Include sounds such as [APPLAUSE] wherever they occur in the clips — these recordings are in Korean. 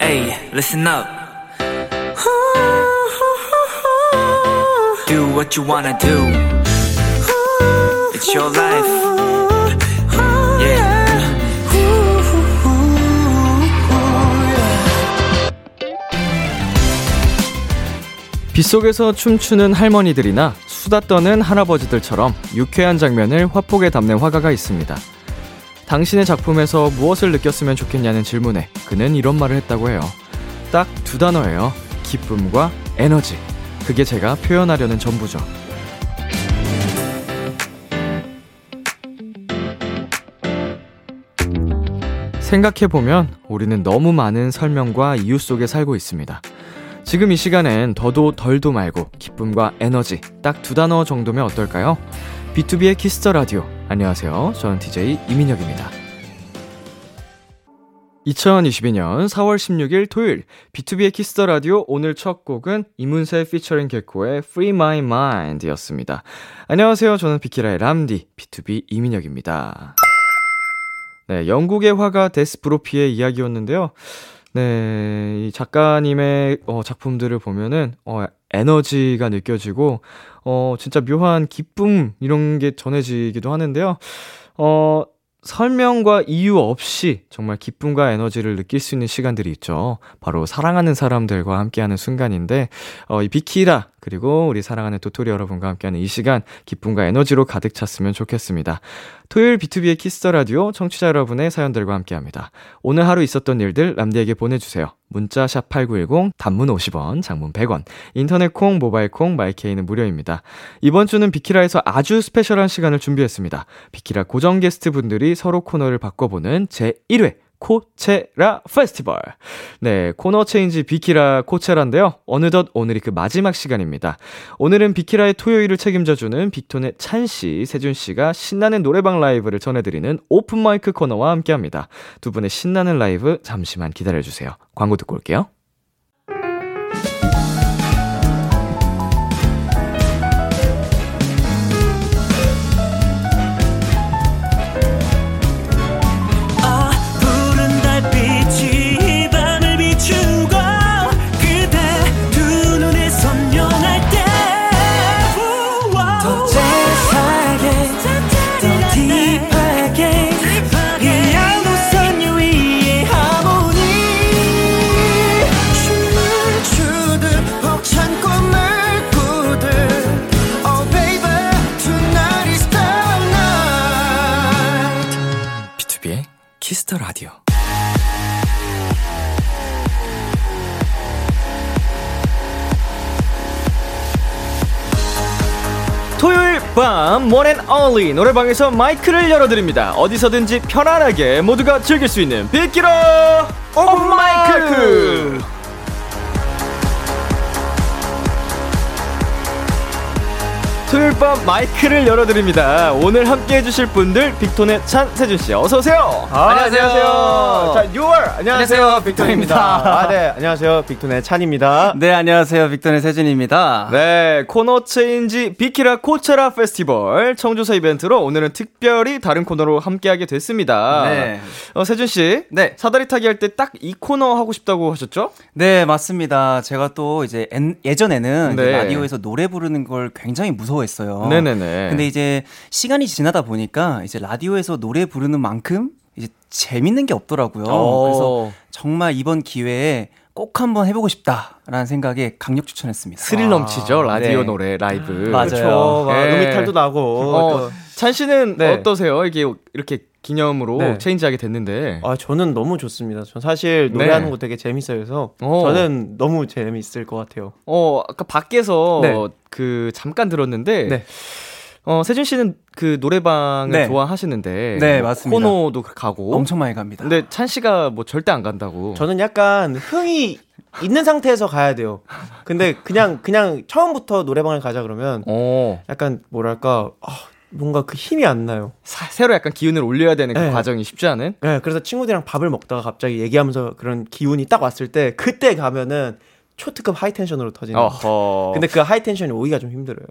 Hey, listen up. Do what you wanna do. It's your life. Yeah. 빗속에서 춤추는 할머니들이나 수다 떠는 할아버지들처럼 유쾌한 장면을 화폭에 담는 화가가 있습니다. 당신의 작품에서 무엇을 느꼈으면 좋겠냐는 질문에 그는 이런 말을 했다고 해요. 딱 두 단어예요. 기쁨과 에너지. 그게 제가 표현하려는 전부죠. 생각해보면 우리는 너무 많은 설명과 이유 속에 살고 있습니다. 지금 이 시간엔 더도 덜도 말고 기쁨과 에너지 딱 두 단어 정도면 어떨까요? B2B의 키스터 라디오. 안녕하세요. 저는 DJ 이민혁입니다. 2022년 4월 16일 토요일 B2B의 키스터 라디오 오늘 첫 곡은 이문세 피처링 개코의 Free My Mind 였습니다. 안녕하세요. 저는 비키라의 람디 BTOB 이민혁입니다. 네, 영국의 화가 데스프로피의 이야기였는데요. 네, 이 작가님의 어, 작품들을 보면은 어, 에너지가 느껴지고 어, 진짜 묘한 기쁨 이런 게 전해지기도 하는데요. 어, 설명과 이유 없이 정말 기쁨과 에너지를 느낄 수 있는 시간들이 있죠. 바로 사랑하는 사람들과 함께하는 순간인데, 어, 이 비키라, 그리고 우리 사랑하는 도토리 여러분과 함께하는 이 시간, 기쁨과 에너지로 가득 찼으면 좋겠습니다. 토요일 B2B의 키스터 라디오 청취자 여러분의 사연들과 함께합니다. 오늘 하루 있었던 일들 람디에게 보내주세요. 문자 샵 #8910 단문 50원, 장문 100원. 인터넷 콩, 모바일 콩, 마이케이는 무료입니다. 이번 주는 비키라에서 아주 special한 시간을 준비했습니다. 비키라 고정 게스트 분들이 서로 코너를 바꿔보는 제 1회 코체라 페스티벌. 네, 코너 change 비키라 코체라인데요. 어느덧 오늘이 그 마지막 시간입니다. 오늘은 비키라의 토요일을 책임져주는 빅톤의 찬씨, 세준씨가 신나는 노래방 라이브를 전해드리는 open mic 코너와 함께 합니다. 두 분의 신나는 라이브 잠시만 기다려주세요. 광고 듣고 올게요. Kiss the Radio. 토요일 밤 one and only 노래방에서 마이크를 열어드립니다. 어디서든지 편안하게 모두가 즐길 수 있는 비키라 open mic. 토요일 밤 마이크를 열어드립니다. 오늘 함께 해주실 분들 빅톤의 찬, 세준 씨 어서 오세요. 아, 안녕하세요. 자, 6월 안녕하세요. 빅톤입니다. 아, 네. 안녕하세요. 빅톤의 찬입니다. 네, 안녕하세요. 빅톤의 세준입니다. 네, 코너 change 비키라 코체라 페스티벌 청취자 이벤트로 오늘은 특별히 다른 코너로 함께하게 됐습니다. 네. 어, 세준 씨, 네. 사다리 타기 할 때 딱 이 코너 하고 싶다고 하셨죠? 네, 맞습니다. 제가 또 이제 엔- 예전에는 네. 라디오에서 노래 부르는 걸 굉장히 무서워 했어요. 네네네. 근데 이제 시간이 지나다 보니까 이제 라디오에서 노래 부르는 만큼 이제 재밌는 게 없더라고요. 어. 그래서 정말 이번 기회에 꼭 한번 해보고 싶다라는 생각에 강력 추천했습니다. 스릴 넘치죠 라디오 네. 노래 라이브. 맞아요. 그렇죠. 막 네. 음이탈도 나고. 어, 또- 찬 씨는 네. 어떠세요? 이게 이렇게 기념으로 네. 체인지하게 됐는데. 아, 저는 너무 좋습니다. 전 사실 네. 노래하는 거 되게 재밌어요. 그래서 어. 저는 너무 재밌을 것 같아요. 어, 아까 밖에서 네. 그 잠깐 들었는데 네. 어, 세준 씨는 그 노래방을 네. 좋아하시는데 네, 뭐 맞습니다. 코너도 가고 엄청 많이 갑니다. 근데 찬 씨가 뭐 절대 안 간다고. 저는 약간 흥이 있는 상태에서 가야 돼요. 근데 그냥 그냥 처음부터 노래방을 가자 그러면 어. 약간 뭐랄까 아, 뭔가 그 힘이 안 나요. 사- 새로 약간 기운을 올려야 되는 그 네. 과정이 쉽지 않은? 네, 그래서 친구들이랑 밥을 먹다가 갑자기 얘기하면서 그런 기운이 딱 왔을 때 그때 가면은 초특급 high tension으로 터지는. 어허. 근데 그 high tension이 오기가 좀 힘들어요.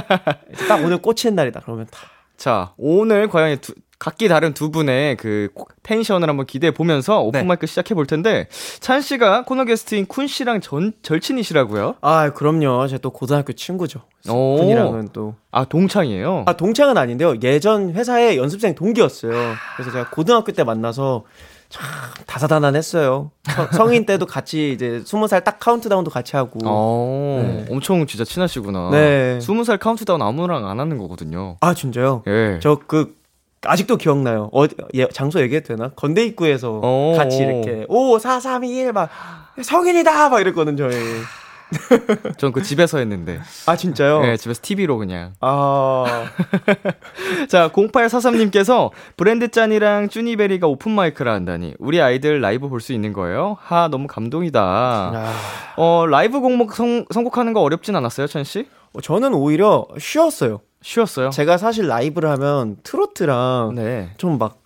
[LAUGHS] 딱 오늘 꽂히는 날이다 그러면 다. 자, 오늘 과연 두, 각기 다른 두 분의 그 코- tension을 한번 기대해 보면서 open mic 시작해 볼 텐데 찬 씨가 코너 게스트인 쿤 씨랑 전 절친이시라고요? 아, 그럼요. 제또 고등학교 친구죠. 오. 분이랑은 또. 아 동창이에요. 아, 동창은 아닌데요. 예전 회사의 연습생 동기였어요. 그래서 제가 고등학교 때 만나서 참 다사다난했어요. 성- 성인 때도 같이 이제 스무 살 딱 카운트다운도 같이 하고. 어, 네. 엄청 진짜 친하시구나. 네. 스무 살 카운트다운 아무랑 안 하는 거거든요. 아, 진짜요? 예. 저 그 아직도 기억나요. 어, 예, 장소 얘기해도 되나? 건대 입구에서 어, 같이 어. 이렇게 5 4 3 2 1 막 성인이다 막 이랬거든 저희. [LAUGHS] 전 그 집에서 했는데. 아 진짜요? 네, 집에서 TV로 그냥. 아 [LAUGHS] 자, 0843님께서 브랜드 짠이랑 쭈니베리가 open mic를 한다니. 우리 아이들 라이브 볼 수 있는 거예요? 하, 너무 감동이다. 아, 어, 라이브 곡목 성, 선곡하는 거 어렵진 않았어요, 찬 씨? 어, 저는 오히려 쉬웠어요. 쉬웠어요? 제가 사실 라이브를 하면 트로트랑 네. 좀막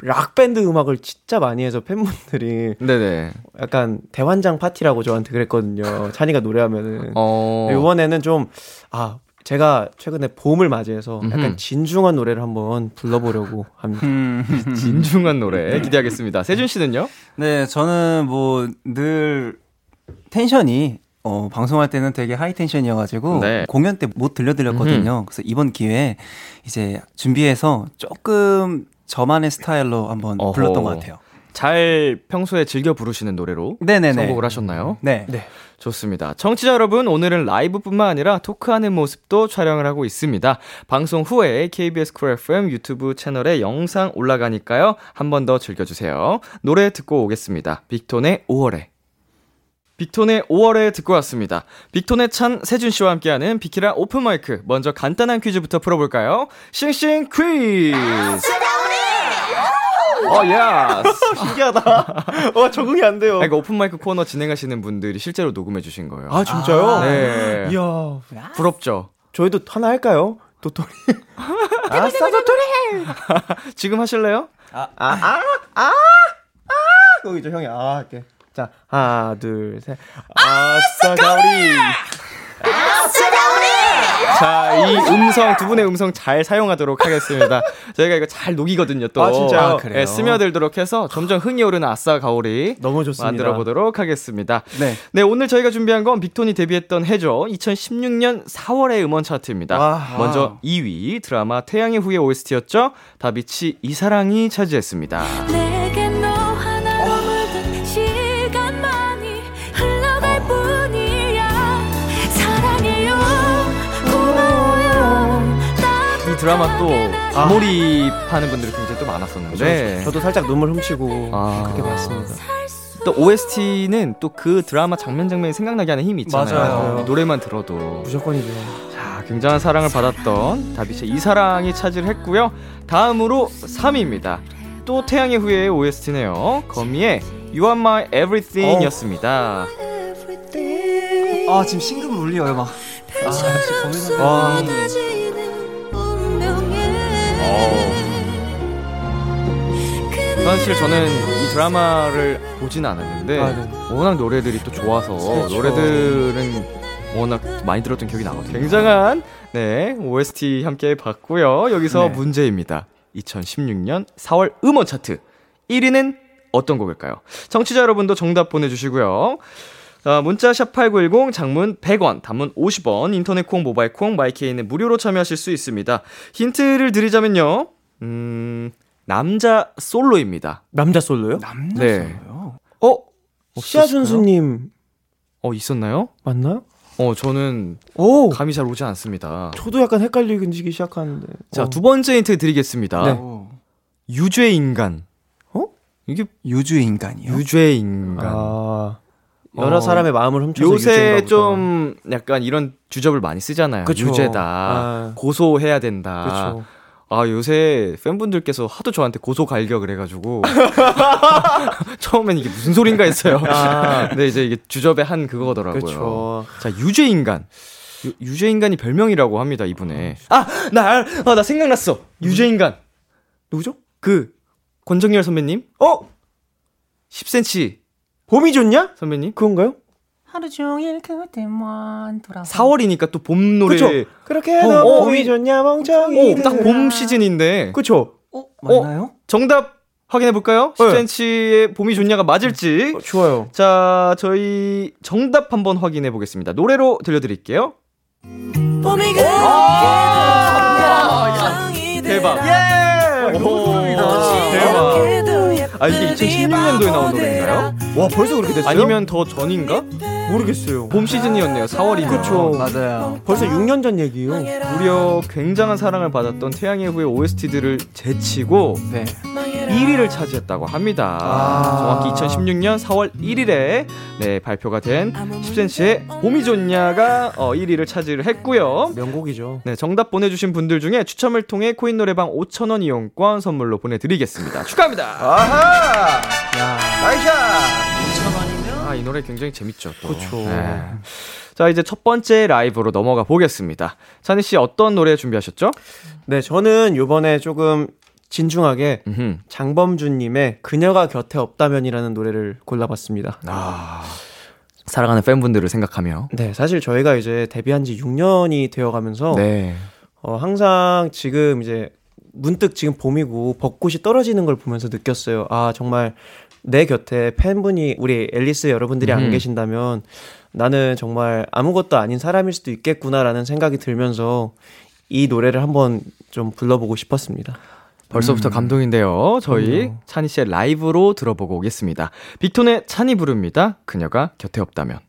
락밴드 음악을 진짜 많이 해서 팬분들이 네네. 약간 대환장 파티라고 저한테 그랬거든요. [LAUGHS] 찬이가 노래하면은. 어. 이번에는 좀, 아, 제가 최근에 봄을 맞이해서 음흠. 약간 진중한 노래를 한번 불러보려고 합니다. 음. [LAUGHS] 진중한 노래 기대하겠습니다. 세준 씨는요? 네, 저는 뭐 늘 텐션이 어, 방송할 때는 되게 하이 텐션이어가지고 네. 공연 때 못 들려드렸거든요. 그래서 이번 기회에 이제 준비해서 조금 저만의 스타일로 한번 어허. 불렀던 것 같아요. 잘 평소에 즐겨 부르시는 노래로 네네네. 선곡을 하셨나요? 네. 네. 좋습니다. 청취자 여러분, 오늘은 라이브뿐만 아니라 토크하는 모습도 촬영을 하고 있습니다. 방송 후에 KBS 쿨 FM 유튜브 채널에 영상 올라가니까요. 한 번 더 즐겨주세요. 노래 듣고 오겠습니다. 빅톤의 5월에. 빅톤의 5월에 듣고 왔습니다. 빅톤의 찬 세준 씨와 함께하는 비키라 오픈 마이크. 먼저 간단한 퀴즈부터 풀어볼까요? 싱싱 퀴즈. 어, 야. 신기하다. 와, 적응이 안 돼요. 아, 이거 오픈 마이크 코너 진행하시는 분들이 실제로 녹음해 주신 거예요. 아, 진짜요? 네. 이야. 부럽죠? 저희도 하나 할까요? 도토리. [LAUGHS] 아싸, 도토리! [LAUGHS] 지금 하실래요? 아, 아, 아, 아! 거기죠, 형이. 아, 할게. 자, 하나, 둘, 셋. 아싸, 가오리! 자, 이 음성, 두 분의 음성 잘 사용하도록 하겠습니다. 저희가 이거 잘 녹이거든요, 또. 아, 진짜요? 아, 그래요? 네, 스며들도록 해서 점점 흥이 오르는 아싸 가오리. 너무 좋습니다. 만들어 보도록 하겠습니다. 네. 네, 오늘 저희가 준비한 건 빅톤이 데뷔했던 해죠. 2016년 4월의 음원 차트입니다. 와. 먼저 2위 드라마 태양의 후예 OST였죠. 다비치 이사랑이 차지했습니다. 내 드라마 또 과몰입하는 분들이 굉장히 또 많았었는데 저도 살짝 눈물 훔치고 아. 그렇게 봤습니다. 또 OST는 또 그 드라마 장면 장면이 생각나게 하는 힘이 있잖아요. 맞아요. 노래만 들어도 무조건이죠. 자 굉장한 사랑을 받았던 다비치의 이 사랑이 차지를 했고요. 다음으로 3위입니다. 또 태양의 후예의 OST네요. 거미의 You Are My Everything이었습니다. 아, 지금 싱글 울려요, 막. 아, 와. 사실 저는 이 드라마를 보진 않았는데 아, 네. 워낙 노래들이 또 좋아서 그렇죠. 노래들은 워낙 많이 들었던 기억이 나거든요. 굉장한 네 OST 함께 봤고요. 여기서 네. 문제입니다. 2016년 4월 음원 차트 1위는 어떤 곡일까요? 청취자 여러분도 정답 보내주시고요. 자, 문자 샵 8910 장문 100원, 단문 50원, 인터넷 콩, 모바일 콩, 마이케이는 무료로 참여하실 수 있습니다. 힌트를 드리자면요. 음, 남자 솔로입니다. 남자 솔로요? 남자 네. 솔로요? 어? 시아 준수님 어, 있었나요? 맞나요? 어, 저는 오! 감이 잘 오지 않습니다. 저도 약간 헷갈리기 시작하는데. 자, 어. 두 번째 힌트 드리겠습니다. 네. 오. 유죄 인간. 어? 이게 유주 인간이요? 유죄 인간. 아. 여러 어. 사람의 마음을 훔쳐서 요새. 좀 약간 이런 주접을 많이 쓰잖아요. 그쵸. 유죄다. 아. 고소해야 된다. 그쵸. 아, 요새 팬분들께서 하도 저한테 고소 갈격을 해가지고. [LAUGHS] 처음엔 이게 무슨 소린가 했어요. 아. 근데 이제 이게 주접의 한 그거더라고요. 그쵸. 자, 유죄 인간. 유, 유죄 인간이 별명이라고 합니다, 이분의. 아, 나, 아, 나 생각났어. 유죄 인간. 누구죠? 그, 권정열 선배님? 어? 10cm 봄이 좋냐? 선배님? 그건가요? 하루 종일 그대만 돌아 4월이니까 또 봄 노래. 그쵸. 그렇게 어, 너 어, 봄이 이- 좋냐 멍청이. 오, 딱봄 시즌인데. 그쵸. 어, 맞나요? 정답 확인해 볼까요? 네. 10cm의 봄이 좋냐가 맞을지. 어, 좋아요. 자, 저희 정답 한번 확인해 보겠습니다. 노래로 들려드릴게요. 봄이 대박. 아, 이게 2016년도에 나온 노래인가요? 와, 벌써 그렇게 됐어요? 아니면 더 전인가? 모르겠어요. 봄 시즌이었네요. 4월이면. 그쵸. 맞아요. 벌써 6년 전 얘기예요. 무려 굉장한 사랑을 받았던 태양의 후예 OST들을 제치고 네. 1위를 차지했다고 합니다. 아. 정확히 2016년 4월 1일에 네, 발표가 된 10cm의 봄이 좋냐가 어, 1위를 차지를 했고요. 명곡이죠. 네, 정답 보내주신 분들 중에 추첨을 통해 코인 노래방 5,000원 이용권 선물로 보내드리겠습니다. 축하합니다. 아하! 나이샤! 아, 이 노래 굉장히 재밌죠. 또. 그쵸. 네. 자, 이제 첫 번째 라이브로 넘어가 보겠습니다. 찬희 씨 어떤 노래 준비하셨죠? 네, 저는 요번에 조금 진중하게 음흠. 장범준님의 그녀가 곁에 없다면이라는 노래를 골라봤습니다. 아, 사랑하는 팬분들을 생각하며. 네, 사실 저희가 이제 데뷔한 지 6년이 되어 가면서 네. 어, 항상 지금 이제 문득 지금 봄이고 벚꽃이 떨어지는 걸 보면서 느꼈어요. 아, 정말 내 곁에 팬분이 우리 앨리스 여러분들이 음. 안 계신다면 나는 정말 아무것도 아닌 사람일 수도 있겠구나라는 생각이 들면서 이 노래를 한번 좀 불러보고 싶었습니다. 벌써부터 감동인데요. 저희 그럼요. 찬희 씨의 라이브로 들어보고 오겠습니다. 빅톤의 찬이 부릅니다. 그녀가 곁에 없다면.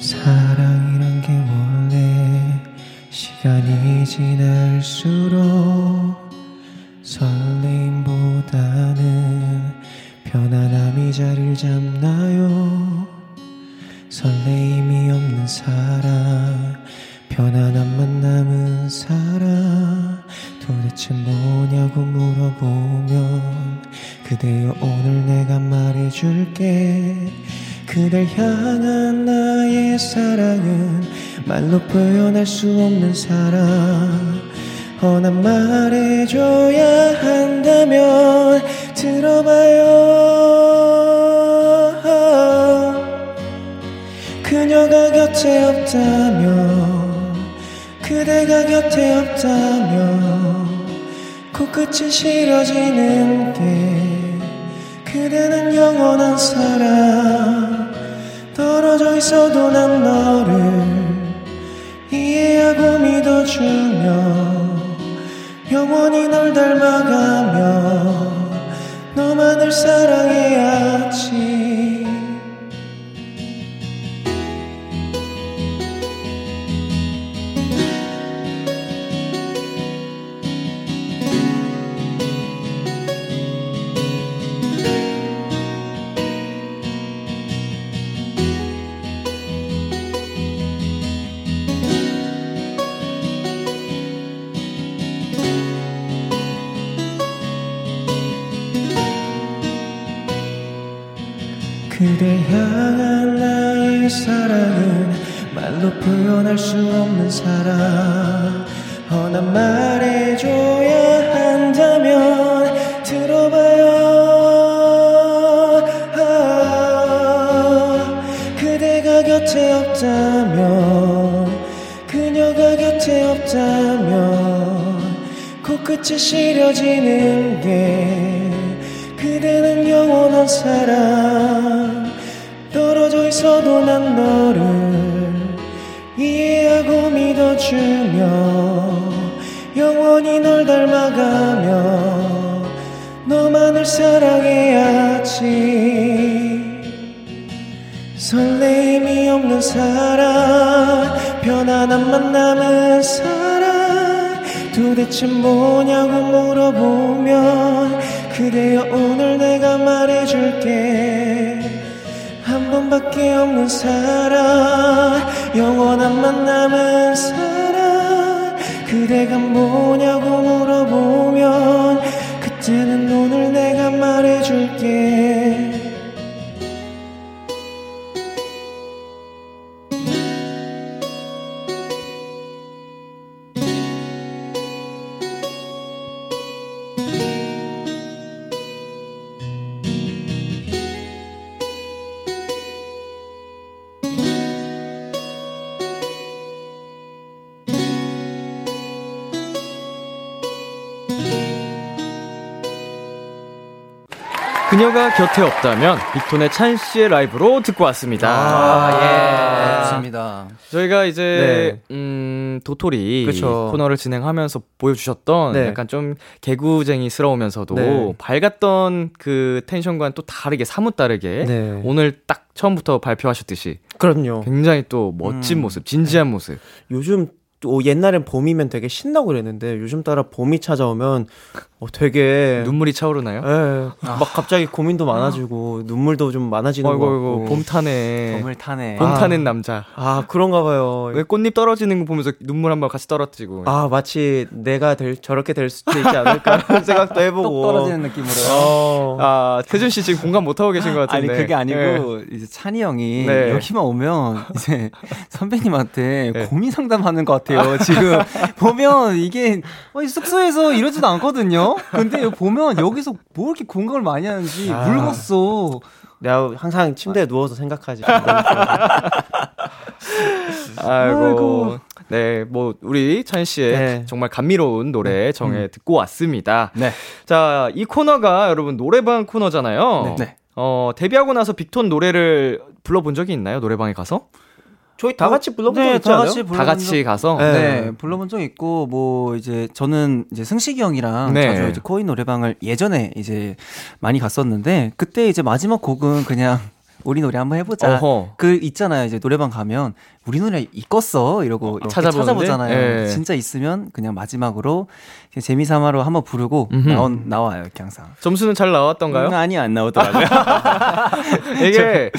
사랑이란 게 원래 시간이 지날수록 설레임보다는 편안함이 자리를 잡나요? 설레임이 없는 사랑 편안함만 남은 사랑 도대체 뭐냐고 물어보면 그대여 오늘 내가 말해줄게. 그댈 향한 나의 사랑은 말로 표현할 수 없는 사랑 어, 난 말해줘야 한다면 들어봐요. 그녀가 곁에 없다면 그대가 곁에 없다면 코끝이 시려지는 게 그대는 영원한 사랑. 떨어져 있어도 난 너를 이해하고 믿어주며 영원히 널 닮아가며 너만을 사랑해야지 말로 표현할 수 없는 사랑. 어, 난 말해줘야 한다면 들어봐요. 아, 그대가 곁에 없다면 그녀가 곁에 없다면 코끝이 시려지는 게 그대는 영원한 사랑. 떨어져 있어도 난 너를 주며 영원히 널 닮아가며 너만을 사랑해야지. 설레임이 없는 사랑 편안함만 남은 사랑. 도대체 뭐냐고 물어보면 그대여 오늘 내가 말해줄게. 한 번밖에 없는 사랑 영원한 만 남은 사랑 그대가 뭐 그녀가 곁에 없다면 빅톤의 찬 씨의 라이브로 듣고 왔습니다. 아, 예. 좋습니다. 저희가 이제 음 도토리 그쵸. 코너를 진행하면서 보여주셨던 네. 약간 좀 개구쟁이스러우면서도 네. 밝았던 그 텐션과는 또 다르게 사뭇 다르게 네. 오늘 딱 처음부터 발표하셨듯이 그럼요. 굉장히 또 멋진 음. 모습, 진지한 모습. 요즘 또 옛날엔 봄이면 되게 신나고 그랬는데 요즘 따라 봄이 찾아오면 어 되게 눈물이 차오르나요? 예, 막 갑자기 고민도 많아지고 눈물도 좀 많아지는 것 아이고, 같고. 봄 타네. 봄을 타네. 봄 아. 타는 남자. 아 그런가 봐요. 왜 꽃잎 떨어지는 거 보면서 눈물 한번 같이 떨어지고. 아 마치 내가 될 저렇게 될 수도 있지 않을까 하는 [LAUGHS] 생각도 해보고. 똑 떨어지는 느낌으로. 어. 아, 태준 씨 지금 공감 못 하고 계신 것 같은데. 아니 그게 아니고 네. 이제 찬이 형이 네. 여기만 오면 이제 [LAUGHS] 선배님한테 네. 고민 상담하는 것 같아요. [LAUGHS] 지금 보면 이게 숙소에서 이러지도 않거든요. 근데 보면 여기서 뭐 이렇게 공감을 많이 하는지 아. 울었어. 내가 항상 침대에 누워서 생각하지. [LAUGHS] 아이고. 아이고. 네, 뭐 우리 찬 씨의 네. 정말 감미로운 노래 정해 듣고 왔습니다. 네. 자, 이 코너가 여러분 노래방 코너잖아요. 네. 어, 데뷔하고 나서 빅톤 노래를 불러본 적이 있나요? 노래방에 가서? 저희 다 같이 불러본 적 네, 있지 다? 같이 다 같이 가서? 네. 네, 불러본 적 있고 뭐 이제 저는 이제 승식이 형이랑 네. 자주 이제 코인 노래방을 예전에 이제 많이 갔었는데 그때 이제 마지막 곡은 그냥 우리 노래 한번 해보자. 어허. 그 있잖아요. 이제 노래방 가면 우리 노래 있겠어 이러고 찾아보는데? 찾아보잖아요. 예. 진짜 있으면 그냥 마지막으로 그냥 재미 삼아로 한번 부르고. 나온 나와요 이렇게 항상. 점수는 잘 나왔던가요? 음, 아니 안 나오더라고요. [LAUGHS] 이게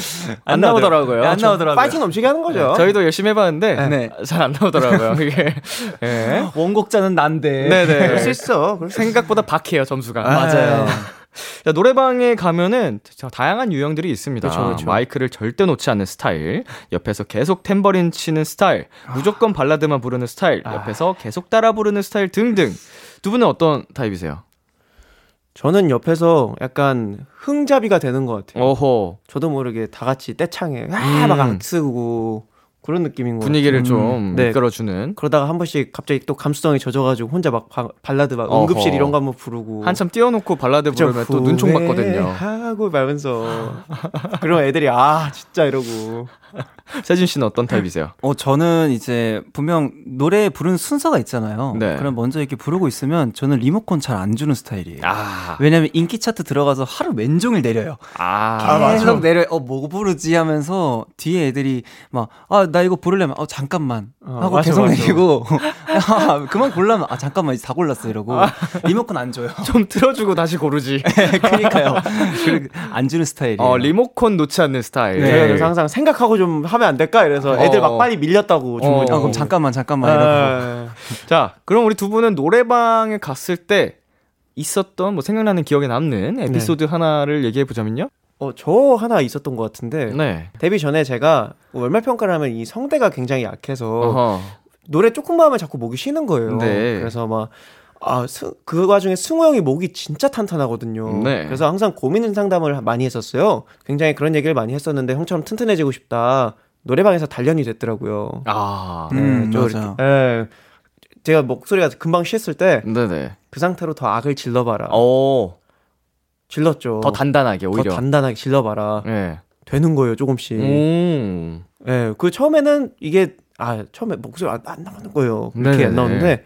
안 나오더라고요. 안 나오더라고요. 파이팅 넘치게 하는 거죠. 저희도 열심히 해봤는데 네. 잘안 나오더라고요. 이게 예. [LAUGHS] 원곡자는 난데. 네네. 그럴 수 있어. 그럴 수 생각보다 박해요 점수가. 맞아요. 자, 노래방에 가면은 저 다양한 유형들이 있습니다. 그쵸, 그쵸. 마이크를 절대 놓지 않는 스타일, 옆에서 계속 탬버린 치는 스타일, 무조건 발라드만 부르는 스타일, 옆에서 계속 따라 부르는 스타일 등등. 두 분은 어떤 타입이세요? 저는 옆에서 약간 흥잡이가 되는 것 같아요. 어허. 저도 모르게 다 같이 떼창에 음. 악쓰고 그런 느낌인 것 분위기를 같아요. 좀 네. 이끌어주는. 그러다가 한 번씩 갑자기 또 감수성이 젖어가지고 혼자 막 바- 발라드 막 어허. 응급실 이런 거 한번 부르고 한참 띄워놓고 발라드 그쵸, 부르면 또 눈총 받거든요. 하고 말면서 그럼 애들이 아 진짜 이러고 [LAUGHS] 세준 씨는 어떤 타입이세요? 어, 저는 이제 분명 노래 부르는 순서가 있잖아요. 네. 그럼 먼저 이렇게 부르고 있으면 저는 리모컨 잘 안 주는 스타일이에요. 아, 왜냐면 인기 차트 들어가서 하루 왼종일 내려요. 아, 계속 내려, 어, 뭐 부르지 하면서 뒤에 애들이 막, 아, 나 이거 부르려면, 어, 잠깐만. 어, 하고 맞아, 계속 맞아. 내리고, [LAUGHS] 아, 그만 골라면, 아, 잠깐만, 이제 다 골랐어. 이러고. 리모컨 안 줘요. 좀 틀어 주고 다시 고르지. [LAUGHS] 그니까요. 그리고 안 주는 스타일이에요. 어, 리모컨 놓지 않는 스타일. 네. 그래서 항상 생각하고 좀 하면 안 될까 이래서 애들 어. 막 빨리 밀렸다고 주문이 아, 그럼 잠깐만, 잠깐만. 이러고. 아, 자, 그럼 우리 두 분은 노래방에 갔을 때 있었던 뭐 생각나는 기억에 남는 에피소드 하나를 얘기해 보자면요. 어, 저 하나 있었던 것 같은데 네. 데뷔 전에 제가 월말 평가를 하면 이 성대가 굉장히 약해서 어허. 노래 조금만 하면 자꾸 목이 쉬는 거예요. 네. 그래서 막 아, 스, 그 와중에 승우 형이 목이 진짜 탄탄하거든요. 네. 그래서 항상 고민 상담을 많이 했었어요. 굉장히 그런 얘기를 많이 했었는데 형처럼 튼튼해지고 싶다. 노래방에서 단련이 됐더라고요. 아, 음, 저 맞아. 이렇게, 예. 제가 목소리가 금방 쉬었을 때그 네네. 상태로 더 악을 질러봐라. 어, 질렀죠. 더 단단하게 더 오히려. 단단하게 질러봐라. 네. 되는 거예요, 조금씩. 음. 예, 그 처음에는 이게 아 처음에 목소리 안, 안 나오는 거예요. 그렇게 네네네. 안 나오는데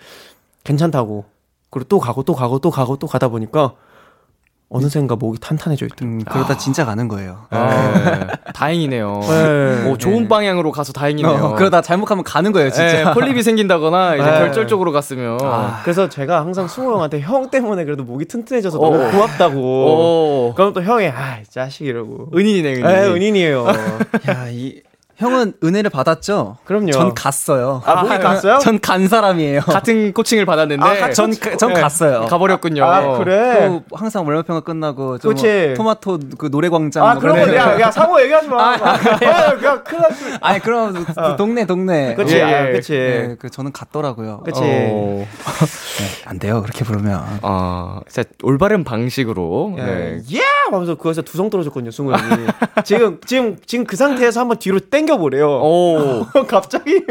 괜찮다고. 그리고 또 가고 또 가고 또 가고 또 가다 보니까 어느샌가 목이 탄탄해져 있더라고요. 음, 그러다 진짜 가는 거예요. 아, 다행이네요. 네. 오, 좋은 방향으로 가서 다행이네요. 어, 그러다 잘못하면 가는 거예요, 진짜. 네, 폴립이 생긴다거나 이제 네. 결절 쪽으로 갔으면. 아, 그래서 제가 항상 승우 형한테 형 때문에 그래도 목이 튼튼해져서 어. 너무 고맙다고. 오. 그럼 또 형이 아, 이 자식 이러고. 은인이네, 은인. 에, 은인이에요. [LAUGHS] 야, 이 형은 은혜를 받았죠. 그럼요. 전 갔어요. 아, 목이 갔어요? 전 간 사람이에요. 같은 코칭을 받았는데. 아, 전, 가- 전 네, 갔어요. 가버렸군요. 아, 그래? 그 항상 월말평가 끝나고 좀 그치. 토마토 그 노래광장 아, 뭐 그런 거, 야, 야, 상호 얘기하지 마. 아, 아, 그냥 큰일 났어. 아니 그럼 동네 동네. 그치, 예, 아, 예. 그치. 네, 그 저는 갔더라고요. 그치. 어, 네, 안 돼요 그렇게 부르면. 아, 진짜 올바른 방식으로. 네. 예! 하면서 그거에서 두성 떨어졌거든요, 승우 형이. 지금, 지금, 지금 그 상태에서 한번 뒤로 땡 겨보래요. 오. [LAUGHS] 갑자기.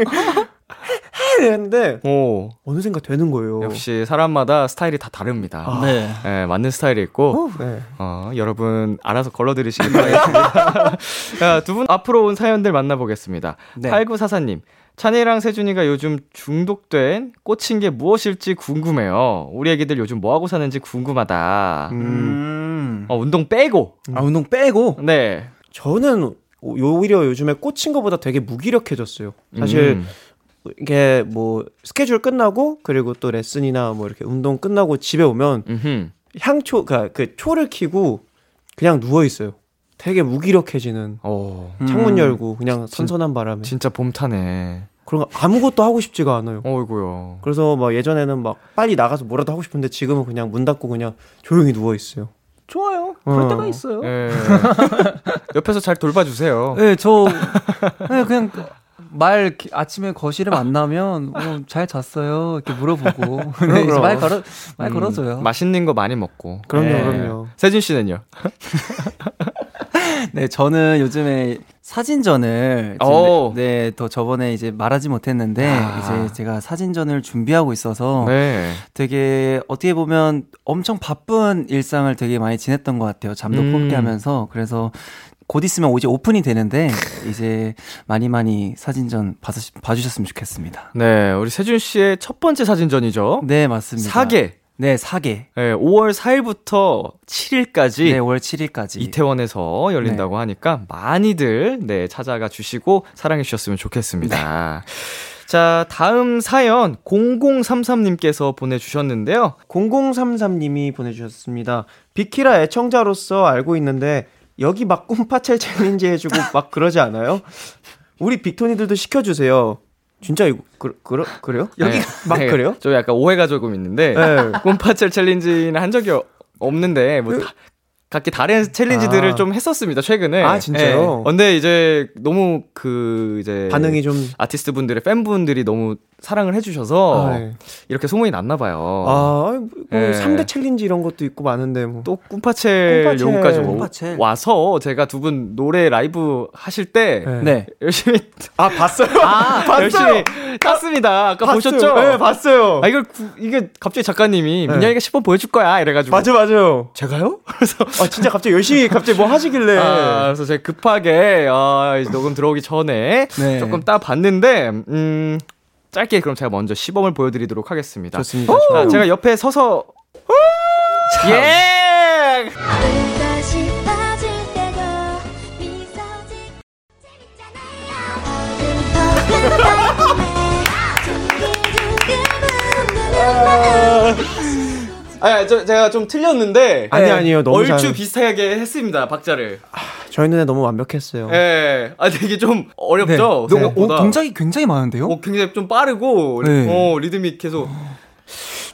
했는데 오, 어느샌가 되는 거예요. 역시 사람마다 스타일이 다 다릅니다. 네. 예, 맞는 스타일이 있고, 네. 어, 여러분 알아서 걸러들으시기 바라겠습니다. [LAUGHS] 자, 두분 앞으로 온 사연들 만나보겠습니다. 네. 8944님. 찬이랑 세준이가 요즘 중독된 꽂힌 게 무엇일지 궁금해요. 우리 애기들 요즘 뭐 하고 사는지 궁금하다. 음. 어, 운동 빼고. 아, 운동 빼고? 네. 저는 오- 오히려 요즘에 꽂힌 것보다 되게 무기력해졌어요. 사실 음. 이게 뭐 스케줄 끝나고 그리고 또 레슨이나 뭐 이렇게 운동 끝나고 집에 오면 음흠. 향초 그러니까 그 초를 켜고 그냥 누워 있어요. 되게 무기력해지는 어, 창문 음. 열고 그냥 선선한 바람에 진짜 봄 타네. 그런 거 아무것도 하고 싶지가 않아요. 어이구요. 그래서 막 예전에는 막 빨리 나가서 뭐라도 하고 싶은데 지금은 그냥 문 닫고 그냥 조용히 누워 있어요. 좋아요. 그럴 어. 때가 있어요. 예. [LAUGHS] 옆에서 잘 돌봐주세요. 네, 저 네, 그냥 말 기- 아침에 거실에 만나면 어, 잘 잤어요 이렇게 물어보고 [LAUGHS] 네. 말 걸어 말 음, 걸어줘요. 맛있는 거 많이 먹고. 그럼요, 예. 그럼요. 세준 씨는요? [LAUGHS] 네, 저는 요즘에 사진전을 오. 네, 더 저번에 이제 말하지 못했는데 아. 이제 제가 사진전을 준비하고 있어서 네. 되게 어떻게 보면 엄청 바쁜 일상을 되게 많이 지냈던 것 같아요. 잠도 음. 포기하면서 그래서 곧 있으면 이제 오픈이 되는데 [LAUGHS] 이제 많이 많이 사진전 봐주, 봐주셨으면 좋겠습니다. 네, 우리 세준 씨의 첫 번째 사진전이죠. 네, 맞습니다. 사계. 네, 사계. 네, 5월 4일부터 7일까지 네, 5월 7일까지. 이태원에서 열린다고 하니까 많이들 네, 찾아가 주시고 사랑해 주셨으면 좋겠습니다. 자, 다음 사연 0033님께서 보내주셨는데요. 0033님이 보내주셨습니다. 비키라 애청자로서 알고 있는데 여기 막 꿈파첼 challenge 해주고 막 그러지 않아요? 우리 빅토니들도 시켜주세요. 진짜 이거 그, 그, 그래요? [LAUGHS] 여기 네, 막 네, 그래요? 저 약간 오해가 조금 있는데 네. [LAUGHS] 꿈파첼 challenge는 한 적이 없는데 뭐 다, 각기 다른 challenge들을 아. 좀 했었습니다 최근에. 아, 진짜요? 네. 근데 이제 너무 그 이제 반응이 좀 아티스트 분들의 팬분들이 너무 사랑을 해주셔서 아, 네. 이렇게 소문이 났나 봐요. 아, 뭐 네. 3대 challenge 이런 것도 있고 많은데 뭐. 또 꿈파첼 오- 꿈파첼. 와서 제가 두 분 노래 라이브 하실 때 네. 네. 열심히 아, 봤어요? [LAUGHS] 아 열심히 땄습니다. 아까 봤어요. 보셨죠? 네, 봤어요. 아 이걸 구- 이게 갑자기 작가님이 네. 민영이가 10번 보여줄 거야 이래가지고 맞아, 맞아요. 제가요? [LAUGHS] 그래서 아, 진짜 갑자기 열심히 갑자기 뭐 하시길래. 아, 그래서 제가 급하게 아, 이제 녹음 들어오기 전에 네. 조금 따 봤는데 음 짧게 그럼 제가 먼저 시범을 보여드리도록 하겠습니다. 좋습니다. 자. 제가 옆에 서서 예! 아, 저, 제가 좀 틀렸는데 아니, 아니요. 너무 얼추 잘- 비슷하게 했습니다 박자를. 저희 눈에 너무 완벽했어요. 예, 아 되게 좀 네. 어렵죠. 오, 생각보다. 동작이 굉장히 많은데요? 어, 굉장히 좀 빠르고 네. 어, 리듬이 계속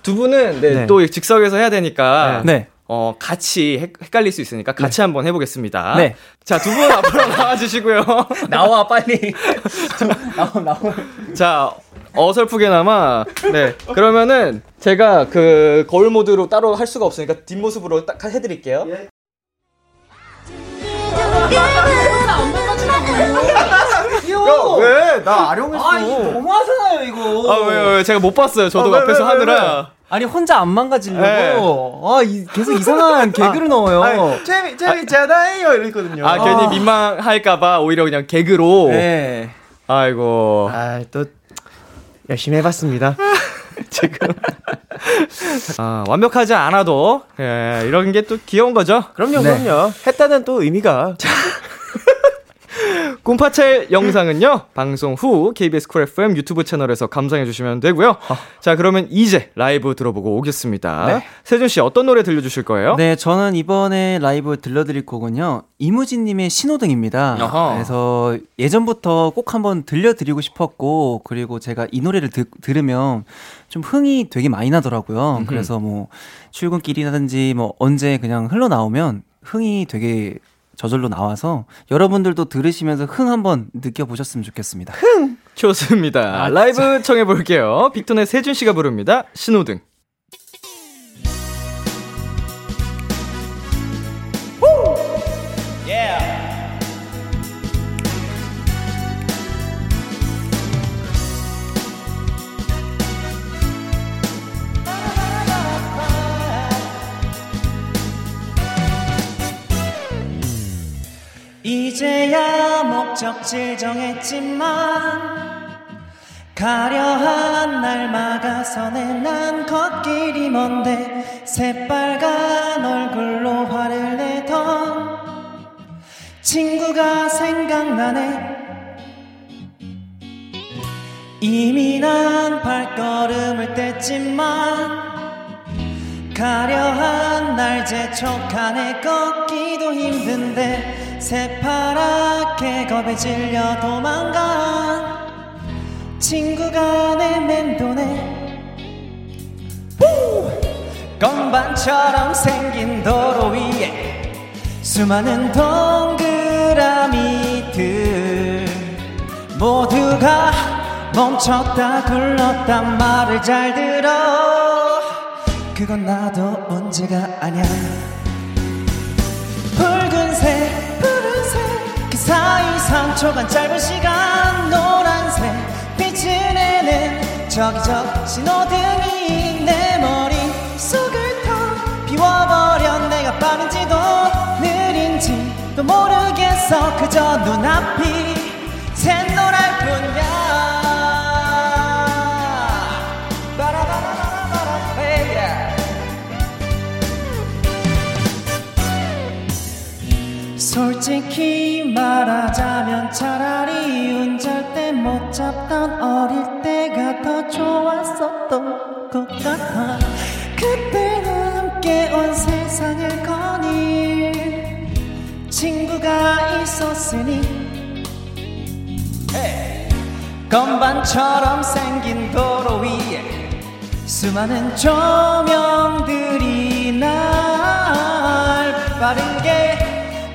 두 분은 네, 네. 또 즉석에서 해야 되니까 네. 어, 같이 헷- 헷갈릴 수 있으니까 같이 한번 해보겠습니다. 네. 자, 두 분 앞으로 [LAUGHS] 나와주시고요. [LAUGHS] 나와 빨리. [LAUGHS] 나와 나와. 자, 어설프게나마, 네. 그러면은 제가 그 거울 모드로 따로 할 수가 없으니까 뒷모습으로 딱 해드릴게요. 야, 왜? 나 아령했어. 아 이거 너무하잖아요 이거. 아, 왜요, 왜요? 제가 못 봤어요. 저도 아, 왜, 앞에서 왜, 왜, 하느라. 아니 혼자 안 망가지려고. 네. 아 이, 계속 이상한 개그를 넣어요. 아니, 재미, 재밌잖아요. 이랬거든요. 아, 괜히 민망할까봐 오히려 그냥 개그로. 네. 아이고. 아, 또 열심히 해봤습니다. [LAUGHS] 지금. 아, 완벽하지 않아도, 예, 이런 게 또 귀여운 거죠. 그럼요, 네. 그럼요. 했다는 또 의미가. 꿈파첼 영상은요, 방송 후 KBS 쿨 FM 유튜브 채널에서 감상해 주시면 되고요. 자, 그러면 이제 라이브 들어보고 오겠습니다. 네. 세준 씨 어떤 노래 들려주실 거예요? 네, 저는 이번에 라이브 들려드릴 곡은요. 이무진님의 신호등입니다. 어허. 그래서 예전부터 꼭 한번 들려드리고 싶었고, 그리고 제가 이 노래를 듣, 들으면 좀 흥이 되게 많이 나더라고요. 그래서 뭐 출근길이라든지 뭐 언제 그냥 흘러나오면 흥이 되게 저절로 나와서 여러분들도 들으시면서 흥 한번 느껴보셨으면 좋겠습니다. 좋습니다. 아, 라이브 청해 볼게요. 빅톤의 세준 씨가 부릅니다. 신호등. 이제야 목적지 정했지만 가려한 날 막아서네 난 걷길이 먼데 새빨간 얼굴로 화를 내던 친구가 생각나네. 이미 난 발걸음을 뗐지만 가려한 날 재촉하네. 걷기도 힘든데 새파랗게 겁에 질려 도망간 친구가 내 맴도네. 후! 건반처럼 생긴 도로 위에 수많은 동그라미들. 모두가 멈췄다 굴렀단 말을 잘 들어. 그건 나도 문제가 아니야. 붉은색 3초간 짧은 시간 노란색 빛을 내는 저기 저 신호등이 내 머릿속을 텅 비워버려. 내가 빠른지도 느린지 도 모르겠어. 그저 눈앞이 샛노랄 뿐이야 솔직히 말하자면 차라리 운전대 못 잡던 어릴 때가 더 좋았었던 것 같아. 그때 함께 온 세상을 거닐 친구가 있었으니. 건반처럼 생긴 도로 위에 수많은 조명들이 날 빠르게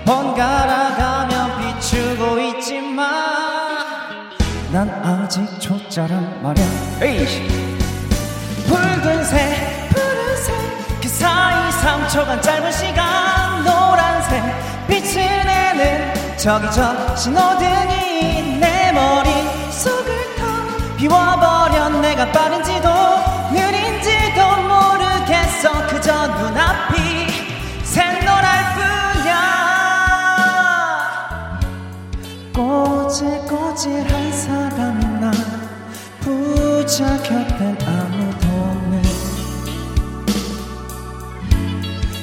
번갈아 가며 비추고 있지만 난 아직 초짜란 말야. 붉은색 푸른색 그 사이 3초간 짧은 시간 노란색 빛을 내는 저기 저 신호등이 내 머릿속을 텅 비워버려 내가 빠른지도 꼬질꼬질한 사람이 나 부자 곁엔 아무도 없는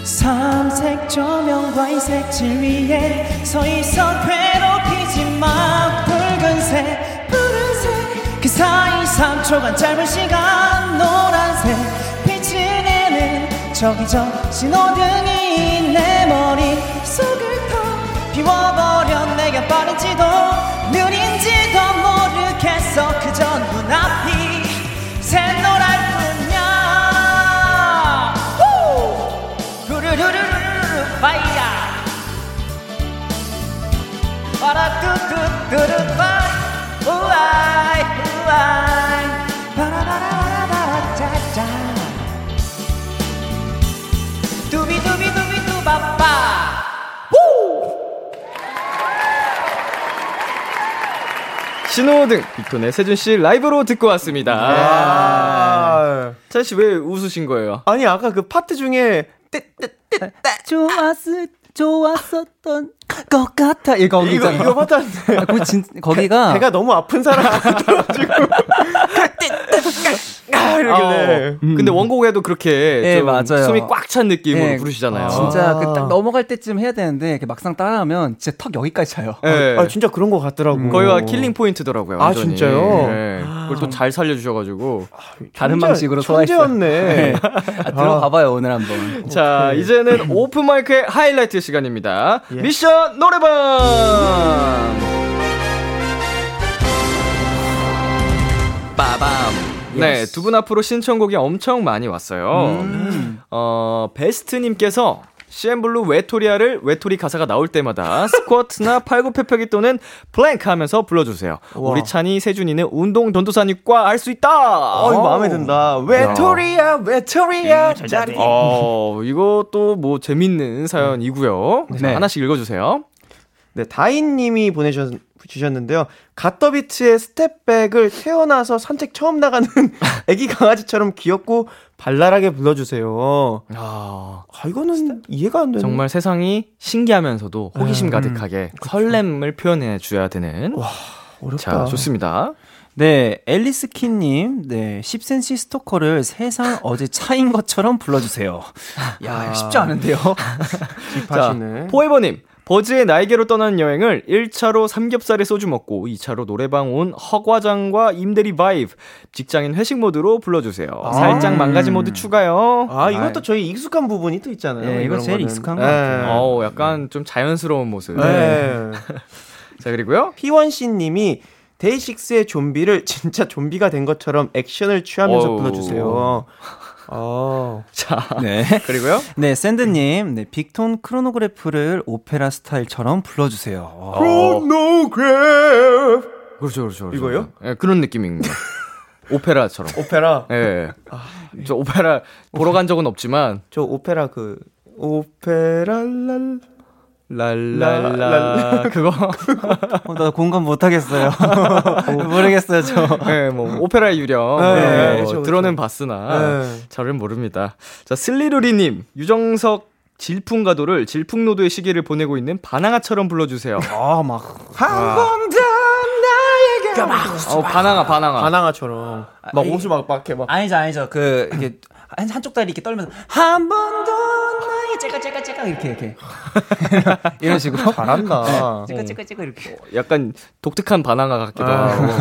삼색 조명과 이 색칠 위에 서 있어 괴롭히지 마. 붉은색 푸른색 그 사이 3초간 짧은 시간 노란색 빛을 내는 저기 저 신호등이 내텅 비워버려 내가 빠른지도 느린지도 모르겠어. 그저 눈앞이 샛노랄 뿐이야. 후! 루루루루루루 파이야. 빠라뚜뚜뚜루 파이 우아이 우아이 신호등 빅톤의 세준 씨 라이브로 듣고 왔습니다. 아, 찬씨왜 웃으신 거예요? 아니 아까 그 파트 중에 좋았을 좋았었던 것 같아 이거 이거 거기잖아. 이거 파트인데 아, 그 진, 거기가 배 가 너무 아픈 사람 같아가지고 [LAUGHS] 아, 이러길래 어, 근데 원곡에도 그렇게 예, 좀 맞아요. 숨이 꽉 찬 느낌으로 예, 부르시잖아요. 진짜 아. 그딱 넘어갈 때쯤 해야 되는데 막상 따라하면 진짜 턱 여기까지 차요. 예. 아 진짜 그런 것 같더라고 거기가 killing point더라고요. 아, 완전히. 진짜요? 예. 그걸 또 잘 살려주셔가지고. 다른 천재- 방식으로 소화했어요. 천재였네 아, 들어봐봐요 오늘 한번. 자, 이제는 오픈 마이크의 하이라이트 시간입니다. 예. 미션 노래방! 빠밤. 네, 두 분 앞으로 신청곡이 엄청 많이 왔어요. 음. 어, 베스트님께서 CN블루 외톨이야를 외톨이 가사가 나올 때마다 [LAUGHS] 스쿼트나 팔굽혀펴기 또는 플랭크 하면서 불러주세요. 우와. 우리 찬이, 세준이는 운동 전도사니까 할수 있다! 어 이거 마음에 든다 외톨이야 외톨이야 자리 어, 이것도 뭐 재밌는 사연이고요. 자, 네. 하나씩 읽어주세요. 네, 다인님이 보내주셨 는데요. 갓더비트의 Step Back을 태어나서 산책 처음 나가는 [LAUGHS] 애기 강아지처럼 귀엽고 발랄하게 불러주세요. 아, 아, 이거는 이해가 안 되는. 정말 세상이 신기하면서도 호기심 음, 가득하게 설렘을 표현해 줘야 되는. 어렵다. 자, 좋습니다. 네, 앨리스 킨님, 네, 10cm 스토커를 세상 어제 차인 것처럼 불러주세요. [LAUGHS] 야, 쉽지 않은데요? [LAUGHS] deep하시네. 포에버님, 버즈의 나에게로 떠나는 여행을 1차로 삼겹살에 소주 먹고 2차로 노래방 온 허과장과 임대리 vibe, 직장인 회식 모드로 불러주세요. 살짝 망가진 모드 추가요. 아, 이것도 저희 익숙한 부분이 또 있잖아요. 네, 이거 이런 제일 거는. 익숙한 네. 것 같아요. 어우, 약간 좀 자연스러운 모습. 네. [LAUGHS] 자, 그리고요. 피원 씨님이 데이식스의 좀비를 진짜 좀비가 된 것처럼 액션을 취하면서 어우. 불러주세요. 어. [LAUGHS] 자, 네. 그리고요. 네, 샌드님, 네, 빅톤 Chronograph를 오페라 스타일처럼 불러주세요. 와. 노그래프 그렇죠, 그렇죠. 그렇죠. 이거요? 예, 그런 느낌입니다. [LAUGHS] 오페라처럼. 오페라. 예. 저 오페라 보러 간 적은 없지만 저 오페라 그 오페라 랄 랄랄라 [LAUGHS] 그거 어, 나 공감 못 하겠어요. [LAUGHS] 모르겠어요, 저. 예, 뭐 오페라 유령 네, 예, 그쵸, 그쵸. 들어는 봤으나 네. 잘은 모릅니다. 자 슬리루리님 유정석 질풍가도를 질풍노도의 시기를 보내고 있는 바나나처럼 불러주세요. [LAUGHS] 아, 막. 한번더 나에게 막 어, 바나나 바나나. 바나나처럼 막 이- 옷을 막 막해 막 아니죠, 아니죠. 그, 이렇게, 한, 한쪽 다리 이렇게 떨면서, 한 번 더 나의 째까, 째까, 째까, 이렇게, 이렇게. [LAUGHS] 이런 식으로. 잘한다. 째까, 째까, 째까, 이렇게. 약간 독특한 바나나 같기도 하고.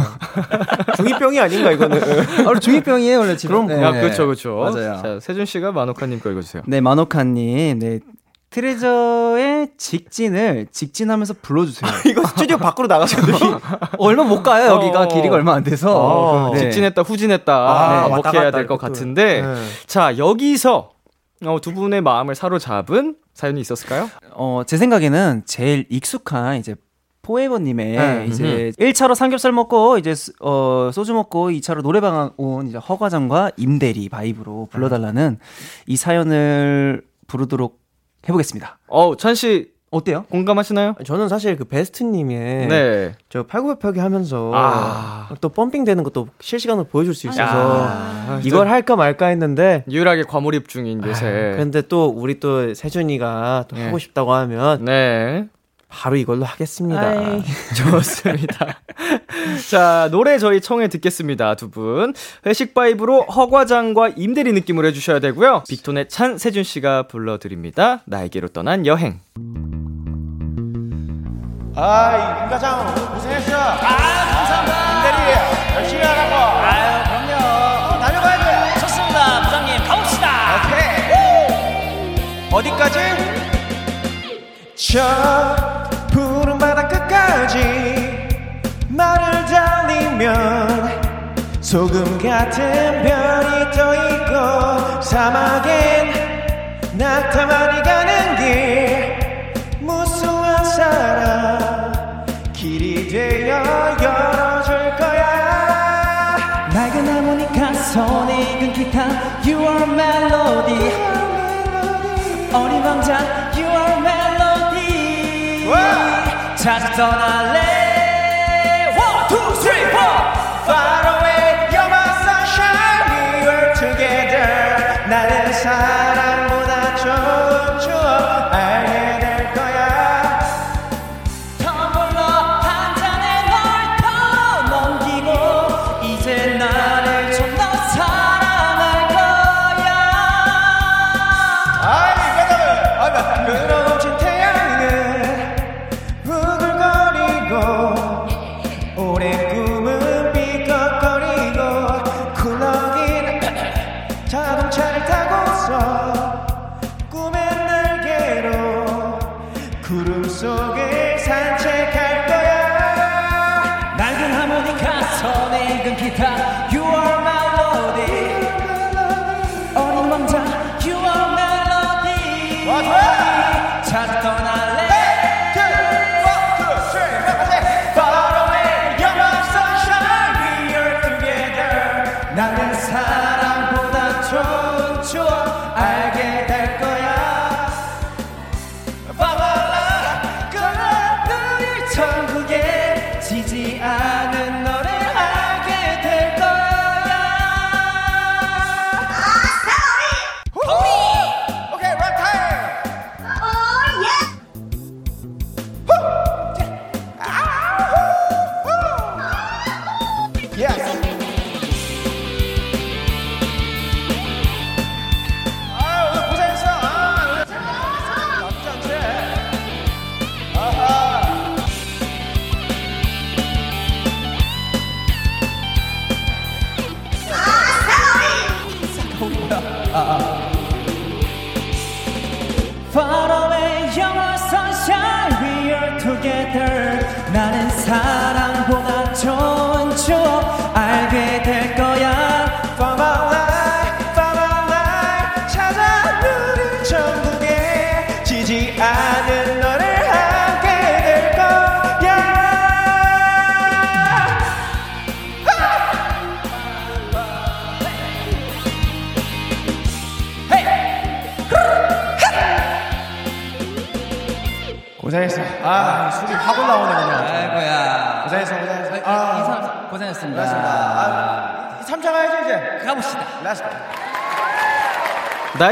[LAUGHS] 중이병이 아닌가 이거는. 아, [LAUGHS] 원래 중이병이에요, 원래 지금. 그럼 아, 그렇죠, 그렇죠. 맞아요. 자 세준 씨가 마노카님 거 읽어주세요. 네, 마노카님, 네. 트레저의 직진을 직진하면서 불러주세요. [LAUGHS] 이거 스튜디오 밖으로 나가서도 [LAUGHS] 얼마 못 가요, 여기가. 어. 길이가 얼마 안 돼서. 어, 네. 직진했다 후진했다 아, 왔다 반복해야 갔다 될것 이렇게 또. 같은데 네. 자 여기서 어, 두 분의 마음을 사로잡은 사연이 있었을까요? 어, 제 생각에는 제일 익숙한 이제 포에버님의 네. 이제 1차로 삼겹살 먹고 이제 수- 어, 소주 먹고 2차로 노래방 온 이제 허과장과 임대리 바이브로 불러달라는 이 사연을 부르도록 해보겠습니다. 어, 찬 씨 어때요? 공감하시나요? 저는 사실 그 베스트님의 네. 저 팔굽혀펴기 하면서 아. 또 펌핑 되는 것도 실시간으로 보여줄 수 있어서 야, 이걸 할까 말까 했는데 유일하게 과몰입 중인 요새. 근데 또 우리 또 세준이가 또 네. 하고 싶다고 하면 네. 바로 이걸로 하겠습니다. 아이. [LAUGHS] 좋습니다. 자, 노래 저희 청해 듣겠습니다. 두 분. 회식 바이브로 허과장과 임대리 느낌으로 해주셔야 되고요. 빅톤의 찬 세준 씨가 불러드립니다. 나에게로 떠난 여행. 아이, 윤 과장, 고생했어. 아, 감사합니다. 김대리, 열심히 하라고. 아유, 그럼요. 다녀가야 돼. 좋습니다, 부장님. 가봅시다. 오케이. 어디까지? 저 나를 달리면 소금 같은 별이 떠 있고 사막엔 낙타만이 가는 길 무수한 사랑 길이 되어 열어줄 거야. 낡은 하모니카 손에 익은 기타 You are melody. 어린 왕자 You are melody. 자주 떠날래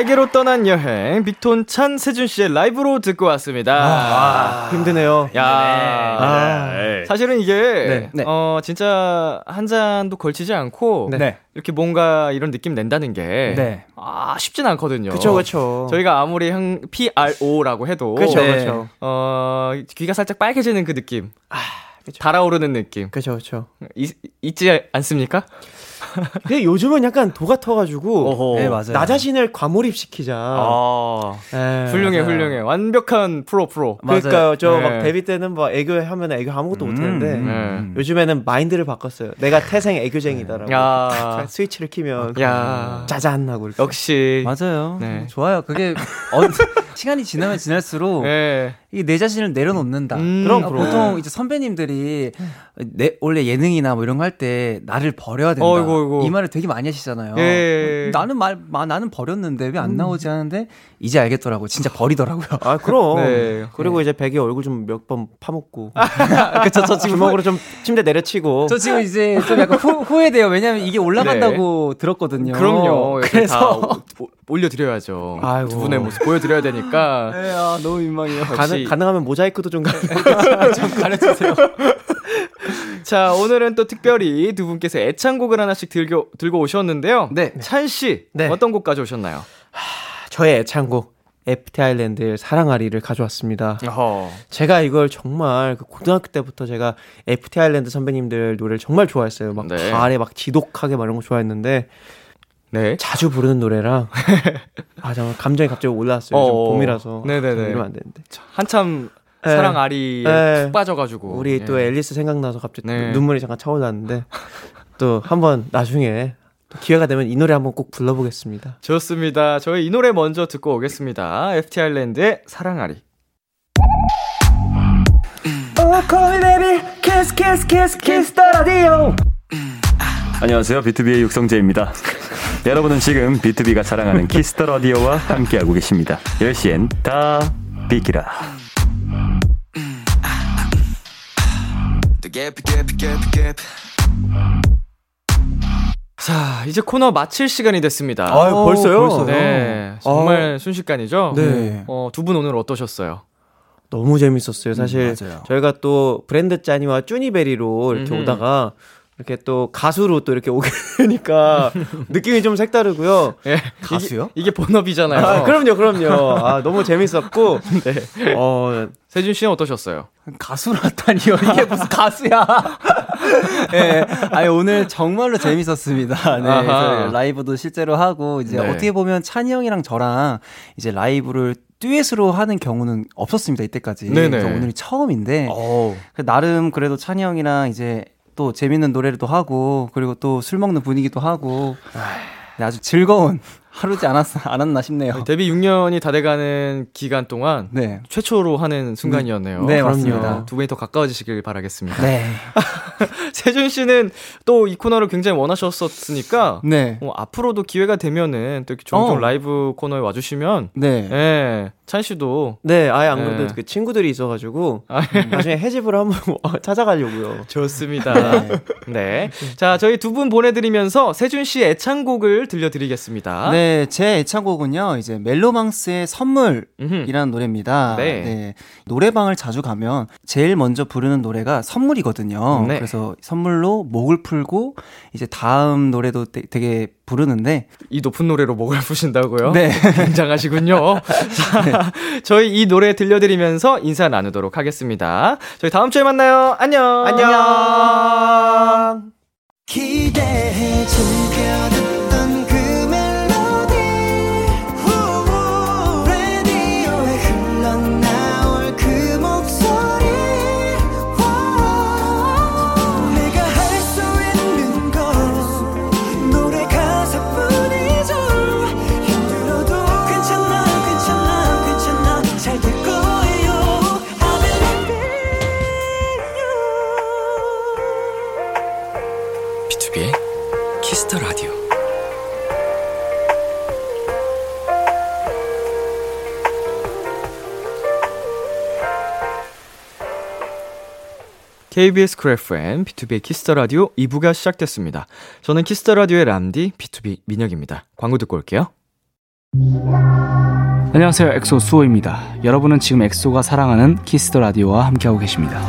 나에게로 떠난 여행 빅톤 찬 세준 씨의 라이브로 듣고 왔습니다. 아, 힘드네요. 야, 아. 사실은 이게 네, 네. 어 진짜 한 잔도 걸치지 않고 네. 이렇게 뭔가 이런 느낌 낸다는 게 네. 아, 쉽진 않거든요. 그쵸, 그쵸. 저희가 아무리 한 PRO라고 해도 그쵸, 네. 그쵸. 어 귀가 살짝 빨개지는 그 느낌. 아, 달아오르는 느낌. 그쵸, 그쵸. 이, 있지 않습니까? 근데 요즘은 약간 도 같아가지고. 오호. 네, 맞아요. 나 자신을 과몰입시키자. 아, 에, 훌륭해, 맞아요. 훌륭해. 완벽한 프로, 프로. 그러니까요. 저막 네. 데뷔 때는 막 애교 하면 애교 아무것도 못했는데 네. 요즘에는 마인드를 바꿨어요. 내가 태생 애교쟁이다라고. 야. 탁 [LAUGHS] 스위치를 키면 야. 짜잔 하고 이렇게. 역시. 맞아요. 네. 좋아요. 그게 어, [LAUGHS] 시간이 지나면 지날수록 네. 이게 내 자신을 내려놓는다. 음, 그럼 그럼. 보통 이제 선배님들이 내 원래 예능이나 뭐 이런 거 할 때 나를 버려야 된다. 어이구, 어이구. 이 말을 되게 많이 하시잖아요. 예. 나는 말 마, 나는 버렸는데 왜 안 나오지 하는데 이제 알겠더라고. 진짜 버리더라고요. 아 그럼. [LAUGHS] 네. 그리고 이제 베개 얼굴 좀 몇 번 파먹고. [LAUGHS] 그쵸, 저 지금 주먹으로 좀 침대 내려치고. 저 지금 이제 좀 약간 후, 후회돼요. 왜냐면 이게 올라간다고 들었거든요. 그럼요. 그래서 올려드려야죠. 아이고. 두 분의 모습 보여드려야 되니까. 네, 아, 너무 민망해요. 가 능, 가능하면 모자이크도 좀 가- [LAUGHS] 좀 가르쳐주세요. [LAUGHS] 자, 오늘은 또 특별히 두 분께서 애창곡을 하나씩 들고, 들고 오셨는데요. 네. 찬 씨, 네. 어떤 곡 가져오셨나요? 저의 애창곡 FT 아일랜드의 사랑아리를 가져왔습니다. 어허. 제가 이걸 정말 그 고등학교 때부터 제가 FT 아일랜드 선배님들 노래를 정말 좋아했어요. 막 네. 가을에 막 지독하게 막 이런 거 좋아했는데 네. 자주 부르는 노래랑 [LAUGHS] 아 정말 감정이 갑자기 올라왔어요. 요즘 어. 봄이라서 네네네. 좀 이러면 안 되는데 한참 네. 사랑앓이에 네. 푹 빠져가지고. 우리 예. 또 앨리스 생각나서 갑자기 또 네. 눈물이 잠깐 차올랐는데 또 한번 나중에 또 기회가 되면 이 노래 한번 꼭 불러보겠습니다. 좋습니다. 저희 이 노래 먼저 듣고 오겠습니다. FT 아일랜드의 사랑앓이. 안녕하세요. 비투비의 육성재입니다. 여러분은 지금 비투비가 자랑하는 Kiss the Radio와 함께하고 계십니다. 10시엔 다 비키라. 자, 이제 코너 마칠 시간이 됐습니다. 아유, 벌써요? 벌써. 네. 정말 순식간이죠? 네. 어, 두 분 오늘 어떠셨어요? 너무 재밌었어요. 사실 맞아요. 저희가 또 브랜드 짜니와 쭈니베리로 이렇게 음흠. 오다가 이렇게 또 가수로 또 이렇게 오게 [LAUGHS] 되니까 느낌이 좀 색다르고요. 예. 가수요? 이게, 이게 본업이잖아요. 아, 그럼요, 그럼요. 아, 너무 재밌었고, [LAUGHS] 네. 어, 세준 씨는 어떠셨어요? 가수라다니요. 이게 무슨 [LAUGHS] 가수야? 네, 아니 오늘 정말로 재밌었습니다. 네. 그래서 라이브도 실제로 하고 이제 네. 어떻게 보면 찬이 형이랑 저랑 이제 라이브를 듀엣으로 하는 경우는 없었습니다 이때까지. 네네. 그래서 오늘이 처음인데 어. 그 나름 그래도 찬이 형이랑 이제 또 재밌는 노래도 하고 그리고 또 술 먹는 분위기도 하고. 네, 아주 즐거운 하루지 않았, 않았나 싶네요. 데뷔 6년이 다 돼가는 기간 동안 네. 최초로 하는 순간이었네요. 네. 맞습니다. 두 분이 더 가까워지시길 바라겠습니다. 네. [LAUGHS] 세준 씨는 또 이 코너를 굉장히 원하셨었으니까 네. 어, 앞으로도 기회가 되면은 또 이렇게 종종 어. 라이브 코너에 와주시면 네. 예, 찬 씨도 네, 아예 안 그래도 네. 그 친구들이 있어가지고, 아, 나중에 해집을 한번 [LAUGHS] 찾아가려고요. 좋습니다. 네. 자, 저희 두 분 보내드리면서 세준 씨의 애창곡을 들려드리겠습니다. 네, 제 애창곡은요, 이제 멜로망스의 선물이라는. 노래입니다. 네. 노래방을 자주 가면 제일 먼저 부르는 노래가 선물이거든요. 네. 그래서 선물로 목을 풀고 이제 다음 노래도 되- 되게 부르는데, 이 높은 노래로 목을 푸신다고요? 네. [LAUGHS] 굉장하시군요. 자, [LAUGHS] [LAUGHS] 저희 이 노래 들려드리면서 인사 나누도록 하겠습니다. 저희 다음 주에 만나요. 안녕. 안녕! KBS 쿨 FM, B2B의 키스터 라디오 2부가 시작됐습니다. 저는 키스터 라디오의 람디, B2B 민혁입니다. 광고 듣고 올게요. 안녕하세요. 엑소 수호입니다. 여러분은 지금 엑소가 사랑하는 Kiss the Radio와 함께하고 계십니다.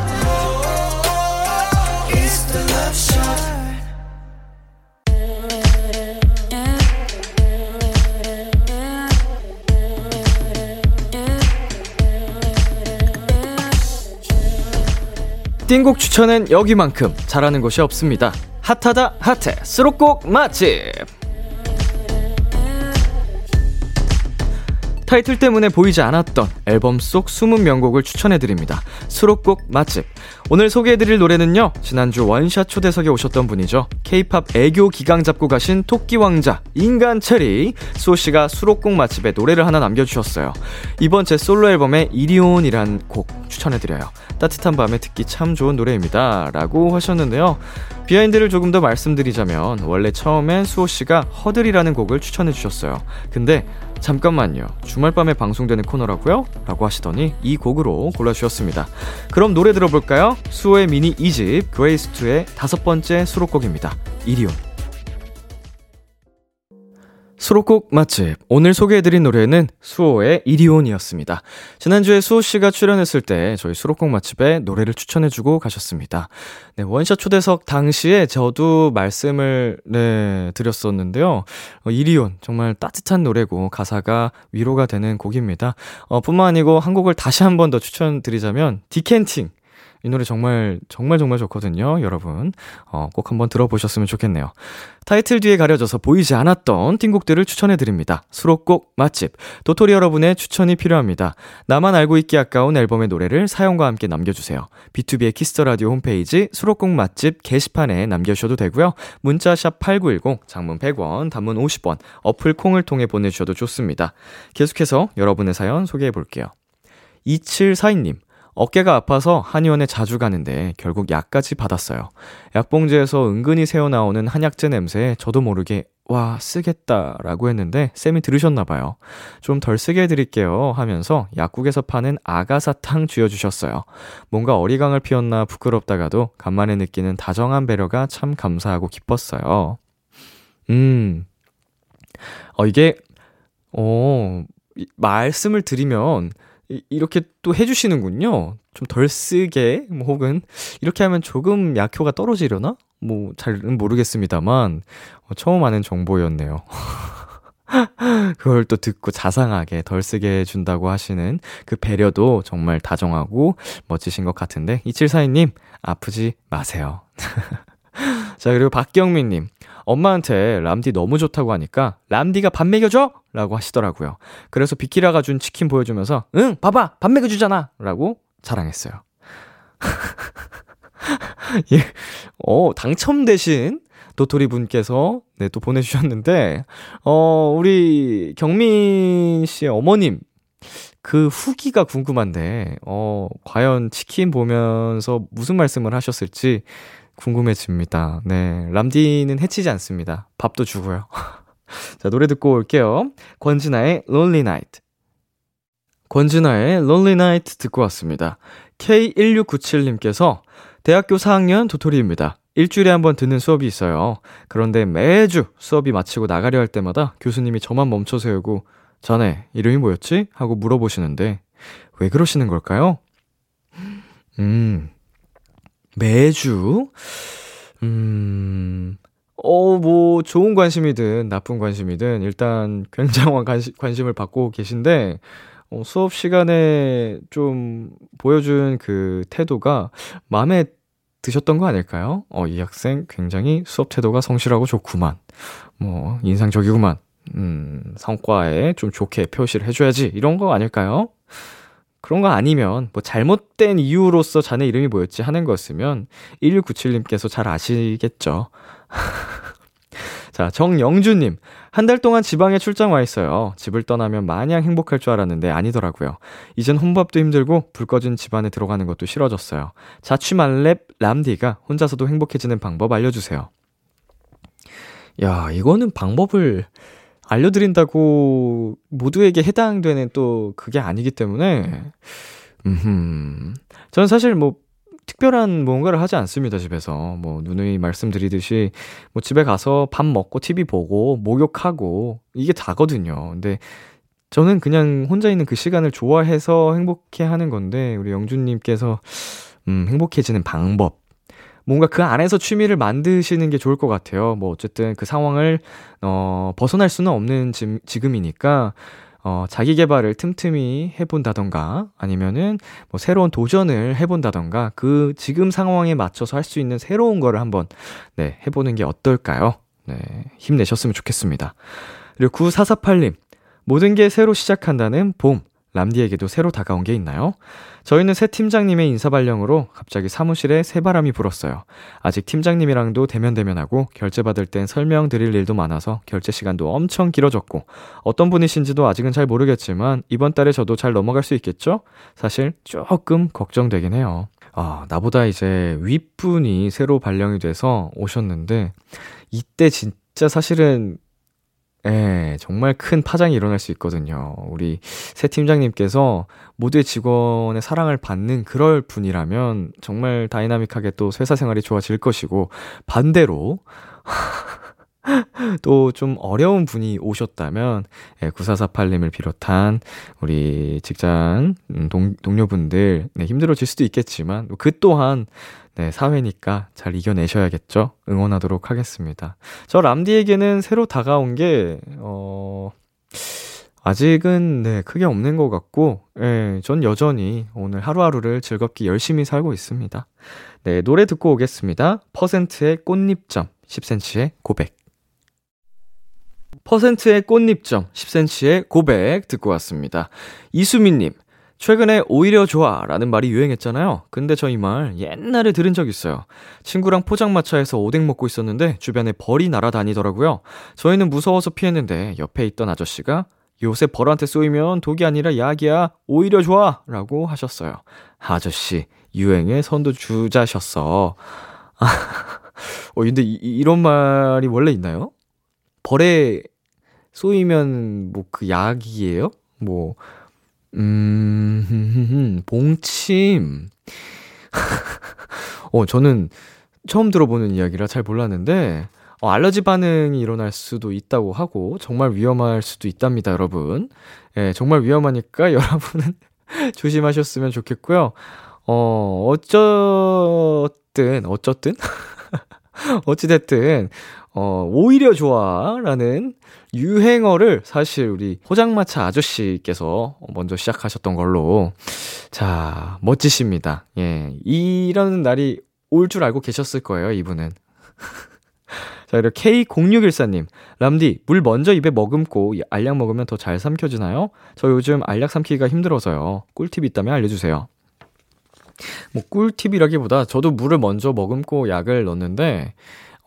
띵곡 추천은 여기만큼 잘하는 곳이 없습니다. 핫하다 핫해 수록곡 맛집. 타이틀 때문에 보이지 않았던 앨범 속 숨은 명곡을 추천해드립니다. 수록곡 맛집. 오늘 소개해드릴 노래는요, 지난주 원샷 초대석에 오셨던 분이죠. 케이팝 애교 기강 잡고 가신 토끼 왕자, 인간 체리, 수호씨가 수록곡 맛집에 노래를 하나 남겨주셨어요. 이번 제 솔로 앨범의 이리온이란 곡 추천해드려요. 따뜻한 밤에 듣기 참 좋은 노래입니다. 라고 하셨는데요. behind를 조금 더 말씀드리자면, 원래 처음엔 수호씨가 허들이라는 곡을 추천해주셨어요. 근데, 잠깐만요. 주말 밤에 방송되는 코너라고요? 라고 하시더니 이 곡으로 골라주셨습니다. 그럼 노래 들어볼까요? 수호의 미니 2집 Grey Suit의 다섯 번째 수록곡입니다. 이리온. 수록곡 맛집. 오늘 소개해드린 노래는 수호의 이리온이었습니다. 지난주에 수호씨가 출연했을 때 저희 수록곡 맛집에 노래를 추천해주고 가셨습니다. 네, 원샷 초대석 당시에 저도 말씀을, 네, 드렸었는데요. 어, 이리온. 정말 따뜻한 노래고 가사가 위로가 되는 곡입니다. 어, 뿐만 아니고 한 곡을 다시 한 번 더 추천드리자면, 디켄팅. 이 노래 정말 정말 정말 좋거든요, 여러분. 어, 꼭 한번 들어보셨으면 좋겠네요. 타이틀 뒤에 가려져서 보이지 않았던 띵곡들을 추천해 드립니다. 수록곡 맛집. 도토리 여러분의 추천이 필요합니다. 나만 알고 있기 아까운 앨범의 노래를 사연과 함께 남겨주세요. B2B의 키스터 라디오 홈페이지 수록곡 맛집 게시판에 남겨주셔도 되고요. 문자 샵 8910, 장문 100원, 단문 50원, 어플 콩을 통해 보내주셔도 좋습니다. 계속해서 여러분의 사연 소개해 볼게요. 2742님. 어깨가 아파서 한의원에 자주 가는데 결국 약까지 받았어요. 약봉지에서 은근히 새어나오는 한약재 냄새에 저도 모르게 와 쓰겠다 라고 했는데 쌤이 들으셨나봐요. 좀 덜 쓰게 해드릴게요 하면서 약국에서 파는 아가사탕 쥐어주셨어요. 뭔가 어리광을 피웠나 부끄럽다가도 간만에 느끼는 다정한 배려가 참 감사하고 기뻤어요. 음, 어 이게 어 이- 말씀을 드리면 이, 이렇게 또 해주시는군요. 좀 덜 쓰게, 뭐 혹은 이렇게 하면 조금 약효가 떨어지려나? 뭐 잘은 모르겠습니다만 어, 처음 아는 정보였네요. [LAUGHS] 그걸 또 듣고 자상하게 덜 쓰게 해준다고 하시는 그 배려도 정말 다정하고 멋지신 것 같은데 2742님 아프지 마세요. [LAUGHS] 자 그리고 박경민님 엄마한테 람디 너무 좋다고 하니까 람디가 밥 먹여줘? 라고 하시더라고요. 그래서 비키라가 준 치킨 보여주면서 응 봐봐 밥 먹여주잖아 라고 자랑했어요. [LAUGHS] 예, 어 당첨되신 도토리 분께서 네 또 보내주셨는데 어 우리 경민 씨의 어머님 그 후기가 궁금한데 어 과연 치킨 보면서 무슨 말씀을 하셨을지 궁금해집니다. 네. 람디는 해치지 않습니다. 밥도 주고요. [LAUGHS] 자, 노래 듣고 올게요. 권진아의 Lonely Night. 권진아의 Lonely Night 듣고 왔습니다. K1697님께서 대학교 4학년 도토리입니다. 일주일에 한 번 듣는 수업이 있어요. 그런데 매주 수업이 마치고 나가려 할 때마다 교수님이 저만 멈춰 세우고 자네 이름이 뭐였지? 하고 물어보시는데 왜 그러시는 걸까요? 음, 매주, 음, 어, 뭐, 좋은 관심이든 나쁜 관심이든 일단 굉장한 관심, 관심을 받고 계신데, 어, 수업 시간에 좀 보여준 그 태도가 마음에 드셨던 거 아닐까요? 어, 이 학생 굉장히 수업 태도가 성실하고 좋구만. 뭐, 인상적이구만. 음, 성과에 좀 좋게 표시를 해줘야지. 이런 거 아닐까요? 그런 거 아니면 뭐 잘못된 이유로서 자네 이름이 뭐였지 하는 거였으면 1697님께서 잘 아시겠죠. [LAUGHS] 자, 정영주님. 한 달 동안 지방에 출장 와 있어요. 집을 떠나면 마냥 행복할 줄 알았는데 아니더라고요. 이젠 혼밥도 힘들고 불 꺼진 집안에 들어가는 것도 싫어졌어요. 자취말랩 람디가 혼자서도 행복해지는 방법 알려주세요. 야, 이거는 방법을 알려드린다고 모두에게 해당되는 또 그게 아니기 때문에, 음, 저는 사실 뭐, 특별한 뭔가를 하지 않습니다, 집에서. 뭐, 누누이 말씀드리듯이, 뭐, 집에 가서 밥 먹고, TV 보고, 목욕하고, 이게 다거든요. 근데, 저는 그냥 혼자 있는 그 시간을 좋아해서 행복해 하는 건데, 우리 영준님께서, 음, 행복해지는 방법. 뭔가 그 안에서 취미를 만드시는 게 좋을 것 같아요. 뭐, 어쨌든 그 상황을, 어, 벗어날 수는 없는 지, 지금이니까, 어, 자기 개발을 틈틈이 해 본다던가, 아니면은, 뭐, 새로운 도전을 해 본다던가, 그 지금 상황에 맞춰서 할 수 있는 새로운 거를 한번, 네, 해 보는 게 어떨까요? 네, 힘내셨으면 좋겠습니다. 그리고 9448님, 모든 게 새로 시작한다는 봄. 람디에게도 새로 다가온 게 있나요? 저희는 새 팀장님의 인사발령으로 갑자기 사무실에 새바람이 불었어요. 아직 팀장님이랑도 대면대면하고 결제받을 땐 설명드릴 일도 많아서 결제 시간도 엄청 길어졌고 어떤 분이신지도 아직은 잘 모르겠지만 이번 달에 저도 잘 넘어갈 수 있겠죠? 사실 조금 걱정되긴 해요. 아, 나보다 이제 윗분이 새로 발령이 돼서 오셨는데 이때 진짜 사실은 예, 정말 큰 파장이 일어날 수 있거든요. 우리 새 팀장님께서 모두의 직원의 사랑을 받는 그럴 분이라면 정말 다이나믹하게 또 회사 생활이 좋아질 것이고, 반대로, 또 좀 어려운 분이 오셨다면, 예, 9448님을 비롯한 우리 직장, 음, 동, 동료분들, 네, 힘들어질 수도 있겠지만, 그 또한 네, 사회니까 잘 이겨내셔야겠죠? 응원하도록 하겠습니다. 저 람디에게는 새로 다가온 게, 어, 아직은, 네, 크게 없는 것 같고, 예, 전 여전히 오늘 하루하루를 즐겁게 열심히 살고 있습니다. 네, 노래 듣고 오겠습니다. 퍼센트의 꽃잎점, 10cm의 고백. 퍼센트의 꽃잎점, 10cm의 고백 듣고 왔습니다. 이수민님, 최근에 오히려 좋아 라는 말이 유행했잖아요. 근데 저 이 말 옛날에 들은 적 있어요. 친구랑 포장마차에서 오뎅 먹고 있었는데 주변에 벌이 날아다니더라고요. 저희는 무서워서 피했는데 옆에 있던 아저씨가 요새 벌한테 쏘이면 독이 아니라 약이야. 오히려 좋아. 라고 하셨어요. 아저씨, 유행에 선도 주자셨어. [LAUGHS] 어, 근데 이, 이런 말이 원래 있나요? 벌에 쏘이면 뭐 그 약이에요? 뭐, 음, [LAUGHS] 봉침. [LAUGHS] 어, 저는 처음 들어보는 이야기라 잘 몰랐는데, 어, 알러지 반응이 일어날 수도 있다고 하고, 정말 위험할 수도 있답니다, 여러분. 예, 정말 위험하니까 [LAUGHS] 여러분은 조심하셨으면 좋겠고요. 어, 어쩌든, 어쩌든? 어찌됐든, 어, 오히려 좋아. 라는 유행어를 사실 우리 포장마차 아저씨께서 먼저 시작하셨던 걸로. 자, 멋지십니다. 예. 이런 날이 올 줄 알고 계셨을 거예요, 이분은. [LAUGHS] 자, 그리고 K0614님. 람디, 물 먼저 입에 머금고 알약 먹으면 더 잘 삼켜지나요? 저 요즘 알약 삼키기가 힘들어서요. 꿀팁 있다면 알려주세요. 뭐, 꿀팁이라기보다 저도 물을 먼저 머금고 약을 넣는데,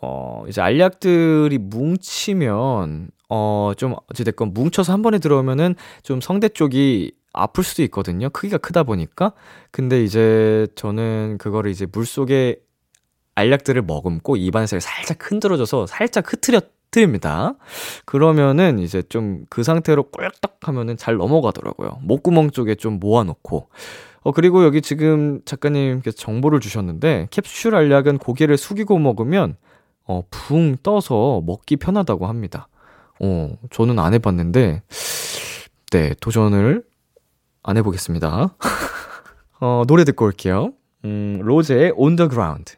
어, 이제 알약들이 뭉치면, 어, 좀, 어찌됐건 뭉쳐서 한 번에 들어오면은 좀 성대 쪽이 아플 수도 있거든요. 크기가 크다 보니까. 근데 이제 저는 그거를 이제 물 속에 알약들을 머금고 입안에서 살짝 흔들어줘서 살짝 흐트려뜨립니다. 그러면은 이제 좀 그 상태로 꿀떡 하면은 잘 넘어가더라고요. 목구멍 쪽에 좀 모아놓고. 어, 그리고 여기 지금 작가님께서 정보를 주셨는데 캡슐 알약은 고개를 숙이고 먹으면 어, 붕 떠서 먹기 편하다고 합니다. 어, 저는 안 해봤는데, 네, 도전을 안 해보겠습니다. [LAUGHS] 어, 노래 듣고 올게요. 음, 로제의 Ground.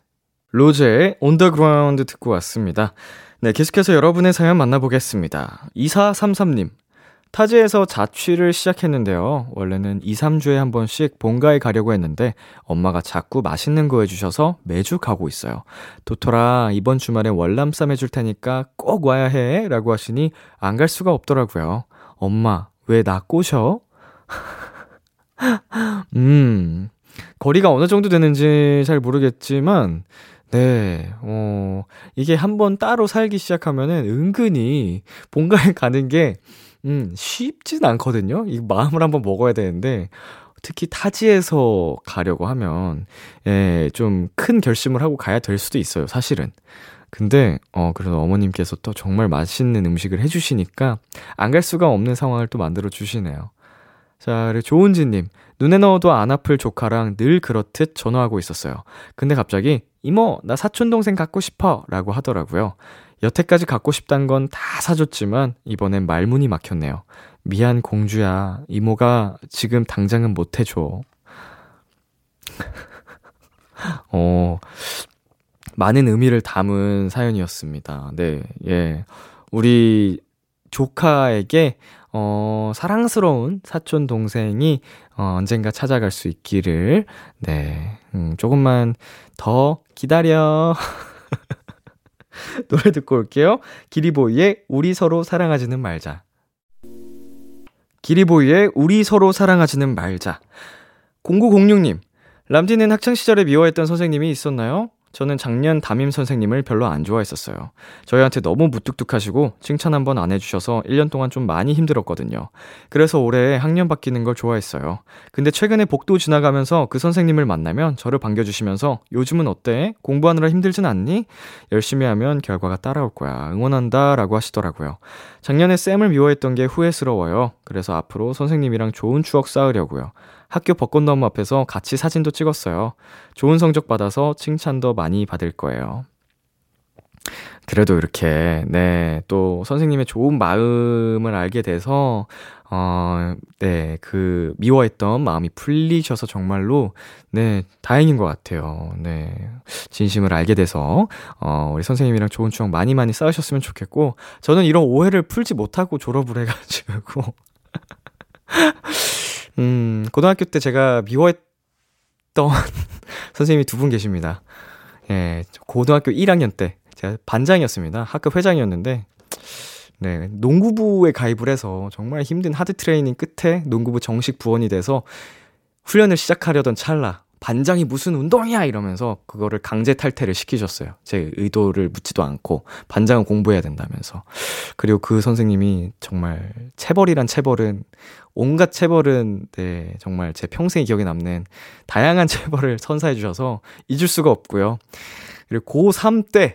로제의 Ground 듣고 왔습니다. 네, 계속해서 여러분의 사연 만나보겠습니다. 2433님. 타지에서 자취를 시작했는데요. 원래는 2, 3주에 한 번씩 본가에 가려고 했는데 엄마가 자꾸 맛있는 거 해주셔서 매주 가고 있어요. 도토라, 이번 주말에 월남쌈 해줄 테니까 꼭 와야 해. 라고 하시니 안 갈 수가 없더라고요. 엄마, 왜 나 꼬셔? [LAUGHS] 음, 거리가 어느 정도 되는지 잘 모르겠지만, 네, 어, 이게 한번 따로 살기 시작하면은 은근히 본가에 가는 게 음, 쉽진 않거든요. 이 마음을 한번 먹어야 되는데, 특히 타지에서 가려고 하면, 예, 좀 큰 결심을 하고 가야 될 수도 있어요, 사실은. 근데, 어, 그래서 어머님께서 또 정말 맛있는 음식을 해주시니까, 안 갈 수가 없는 상황을 또 만들어 주시네요. 자, 조은지님. 눈에 넣어도 안 아플 조카랑 늘 그렇듯 전화하고 있었어요. 근데 갑자기, 이모, 나 사촌동생 갖고 싶어. 라고 하더라고요. 여태까지 갖고 싶단 건 다 사줬지만, 이번엔 말문이 막혔네요. 미안, 공주야. 이모가 지금 당장은 못 해줘. [LAUGHS] 어, 많은 의미를 담은 사연이었습니다. 네, 예. 우리 조카에게, 어, 사랑스러운 사촌 동생이, 어, 언젠가 찾아갈 수 있기를, 네, 음, 조금만 더 기다려. [LAUGHS] [LAUGHS] 노래 듣고 올게요. 기리보이의 우리 서로 사랑하지는 말자. 기리보이의 우리 서로 사랑하지는 말자. 0906님, 람디는 학창시절에 미워했던 선생님이 있었나요? 저는 작년 담임 선생님을 별로 안 좋아했었어요. 저희한테 너무 무뚝뚝하시고 칭찬 한 번 안 해주셔서 1년 동안 좀 많이 힘들었거든요. 그래서 올해 학년 바뀌는 걸 좋아했어요. 근데 최근에 복도 지나가면서 그 선생님을 만나면 저를 반겨주시면서 요즘은 어때? 공부하느라 힘들진 않니? 열심히 하면 결과가 따라올 거야. 응원한다. 라고 하시더라고요. 작년에 쌤을 미워했던 게 후회스러워요. 그래서 앞으로 선생님이랑 좋은 추억 쌓으려고요. 학교 벚꽃 나무 앞에서 같이 사진도 찍었어요. 좋은 성적 받아서 칭찬도 많이 받을 거예요. 그래도 이렇게, 네, 또 선생님의 좋은 마음을 알게 돼서, 어, 네, 그, 미워했던 마음이 풀리셔서 정말로, 네, 다행인 것 같아요. 네, 진심을 알게 돼서, 어, 우리 선생님이랑 좋은 추억 많이 많이 쌓으셨으면 좋겠고, 저는 이런 오해를 풀지 못하고 졸업을 해가지고, [LAUGHS] 음, 고등학교 때 제가 미워했던 [LAUGHS] 선생님이 두 분 계십니다. 예, 고등학교 1학년 때 제가 반장이었습니다. 학급 회장이었는데, 네, 농구부에 가입을 해서 정말 힘든 하드 트레이닝 끝에 농구부 정식 부원이 돼서 훈련을 시작하려던 찰나, 반장이 무슨 운동이야! 이러면서 그거를 강제 탈퇴를 시키셨어요. 제 의도를 묻지도 않고, 반장은 공부해야 된다면서. 그리고 그 선생님이 정말 체벌이란 체벌은, 온갖 체벌은, 네, 정말 제 평생에 기억에 남는 다양한 [LAUGHS] 체벌을 선사해 주셔서 잊을 수가 없고요. 그리고 고3 때,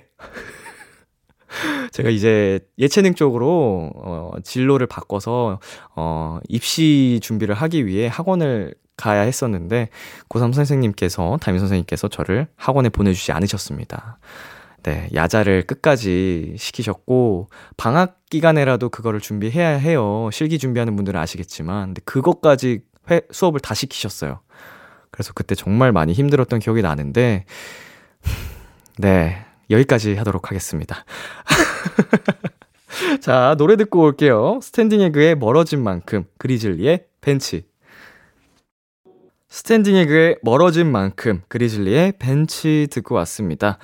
제가 이제 예체능 쪽으로 어 진로를 바꿔서 어 입시 준비를 하기 위해 학원을 가야 했었는데 고3 선생님께서 담임 선생님께서 저를 학원에 보내주지 않으셨습니다. 네, 야자를 끝까지 시키셨고 방학 기간에라도 그거를 준비해야 해요. 실기 준비하는 분들은 아시겠지만 근데 그것까지 회, 수업을 다 시키셨어요. 그래서 그때 정말 많이 힘들었던 기억이 나는데 네, 여기까지 하도록 하겠습니다. [LAUGHS] 자, 노래 듣고 올게요. 스탠딩 에그의 멀어진 만큼, 그리즐리의 벤치. 스탠딩 에그의 멀어진 만큼, 그리즐리의 벤치 듣고 왔습니다.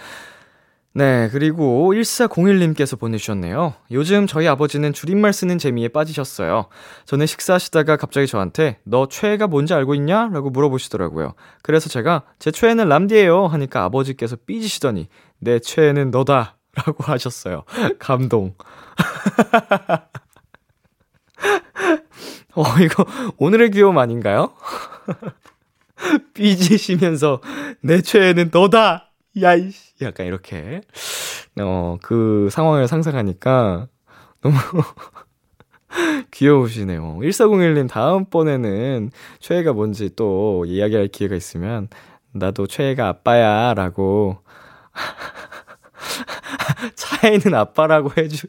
네, 그리고 1401님께서 보내주셨네요. 요즘 저희 아버지는 줄임말 쓰는 재미에 빠지셨어요. 전에 식사하시다가 갑자기 저한테 너 최애가 뭔지 알고 있냐? 라고 물어보시더라고요. 그래서 제가 제 최애는 람디예요 하니까 아버지께서 삐지시더니 내 최애는 너다 라고 하셨어요. [LAUGHS] 감동. [LAUGHS] 어, 이거 오늘의 귀여움 아닌가요? [LAUGHS] 삐지시면서 내 최애는 너다! 야이씨. 약간 이렇게. 어, 그 상황을 상상하니까 너무 귀여우시네요. 1401님 다음번에는 최애가 뭔지 또 이야기할 기회가 있으면 나도 최애가 아빠야 라고 [LAUGHS] 차에는 아빠라고 해주,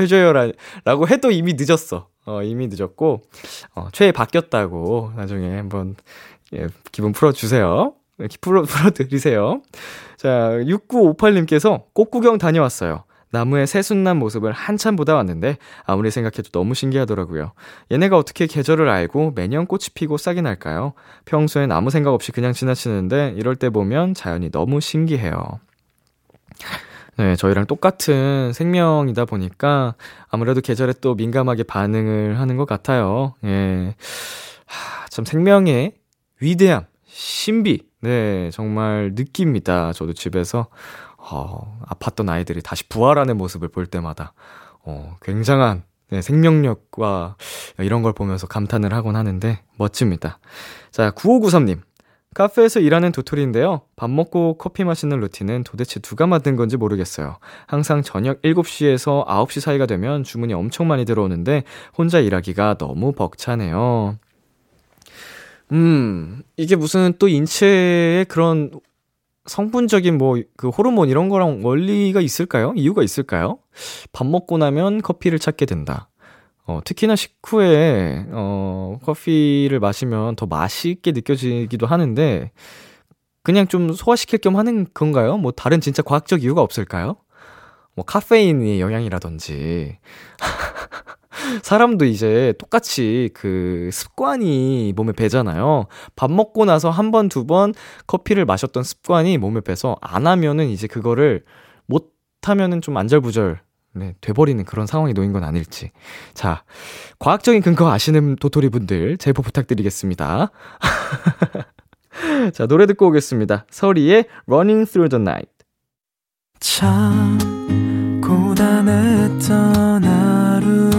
해줘요 라, 라고 해도 이미 늦었어. 어, 이미 늦었고, 어, 최애 바뀌었다고 나중에 한번 예, 기분 풀어주세요. 풀어, 풀어드리세요. 자, 6958님께서 꽃구경 다녀왔어요. 나무에 새순난 모습을 한참 보다 왔는데 아무리 생각해도 너무 신기하더라고요. 얘네가 어떻게 계절을 알고 매년 꽃이 피고 싹이 날까요? 평소엔 아무 생각 없이 그냥 지나치는데 이럴 때 보면 자연이 너무 신기해요. 네, 저희랑 똑같은 생명이다 보니까 아무래도 계절에 또 민감하게 반응을 하는 것 같아요. 예. 하, 참 생명의 위대함, 신비, 네, 정말 느낍니다. 저도 집에서, 어, 아팠던 아이들이 다시 부활하는 모습을 볼 때마다, 어, 굉장한, 네, 생명력과 이런 걸 보면서 감탄을 하곤 하는데, 멋집니다. 자, 9593님. 카페에서 일하는 도토리인데요. 밥 먹고 커피 마시는 루틴은 도대체 누가 만든 건지 모르겠어요. 항상 저녁 7시에서 9시 사이가 되면 주문이 엄청 많이 들어오는데 혼자 일하기가 너무 벅차네요. 음, 이게 무슨 또 인체의 그런 성분적인 뭐 그 호르몬 이런 거랑 원리가 있을까요? 이유가 있을까요? 밥 먹고 나면 커피를 찾게 된다. 어, 특히나 식후에, 어, 커피를 마시면 더 맛있게 느껴지기도 하는데, 그냥 좀 소화시킬 겸 하는 건가요? 뭐 다른 진짜 과학적 이유가 없을까요? 뭐 카페인의 영향이라든지. [LAUGHS] 사람도 이제 똑같이 그 습관이 몸에 배잖아요. 밥 먹고 나서 한 번, 두 번 커피를 마셨던 습관이 몸에 배서 안 하면은 이제 그거를 못 하면은 좀 안절부절 네, 돼버리는 그런 상황이 놓인 건 아닐지. 자, 과학적인 근거 아시는 도토리 분들 제보 부탁드리겠습니다. [LAUGHS] 자, 노래 듣고 오겠습니다. 서리의 Running Through the Night. 참 고단했던 하루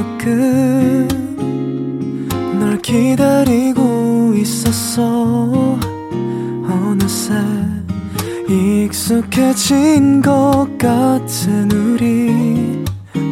끝널 기다리고 있었어 어느새 익숙해진 것 같은 우리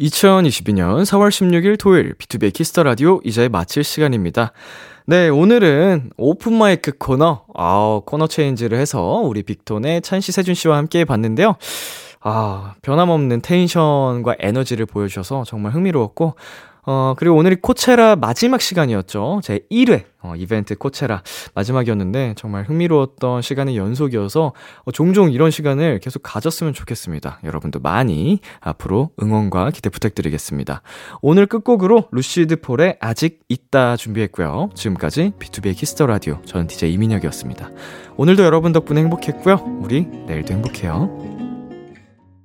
2022년 4월 16일 토요일 B2B 키스터 라디오 이제 마칠 시간입니다. 네, 오늘은 Open Mic 코너, 아, 코너 체인지를 해서 우리 빅톤의 찬씨, 세준 씨와 함께 봤는데요. 아, 변함없는 텐션과 에너지를 보여주셔서 정말 흥미로웠고, 어, 그리고 오늘이 코체라 마지막 시간이었죠. 제 1회, 어, 이벤트 코체라 마지막이었는데, 정말 흥미로웠던 시간의 연속이어서, 어, 종종 이런 시간을 계속 가졌으면 좋겠습니다. 여러분도 많이 앞으로 응원과 기대 부탁드리겠습니다. 오늘 끝곡으로 루시드 폴의 아직 있다 준비했고요. 지금까지 B2B의 키스터 라디오, 저는 DJ 이민혁이었습니다. 오늘도 여러분 덕분에 행복했고요. 우리 내일도 행복해요.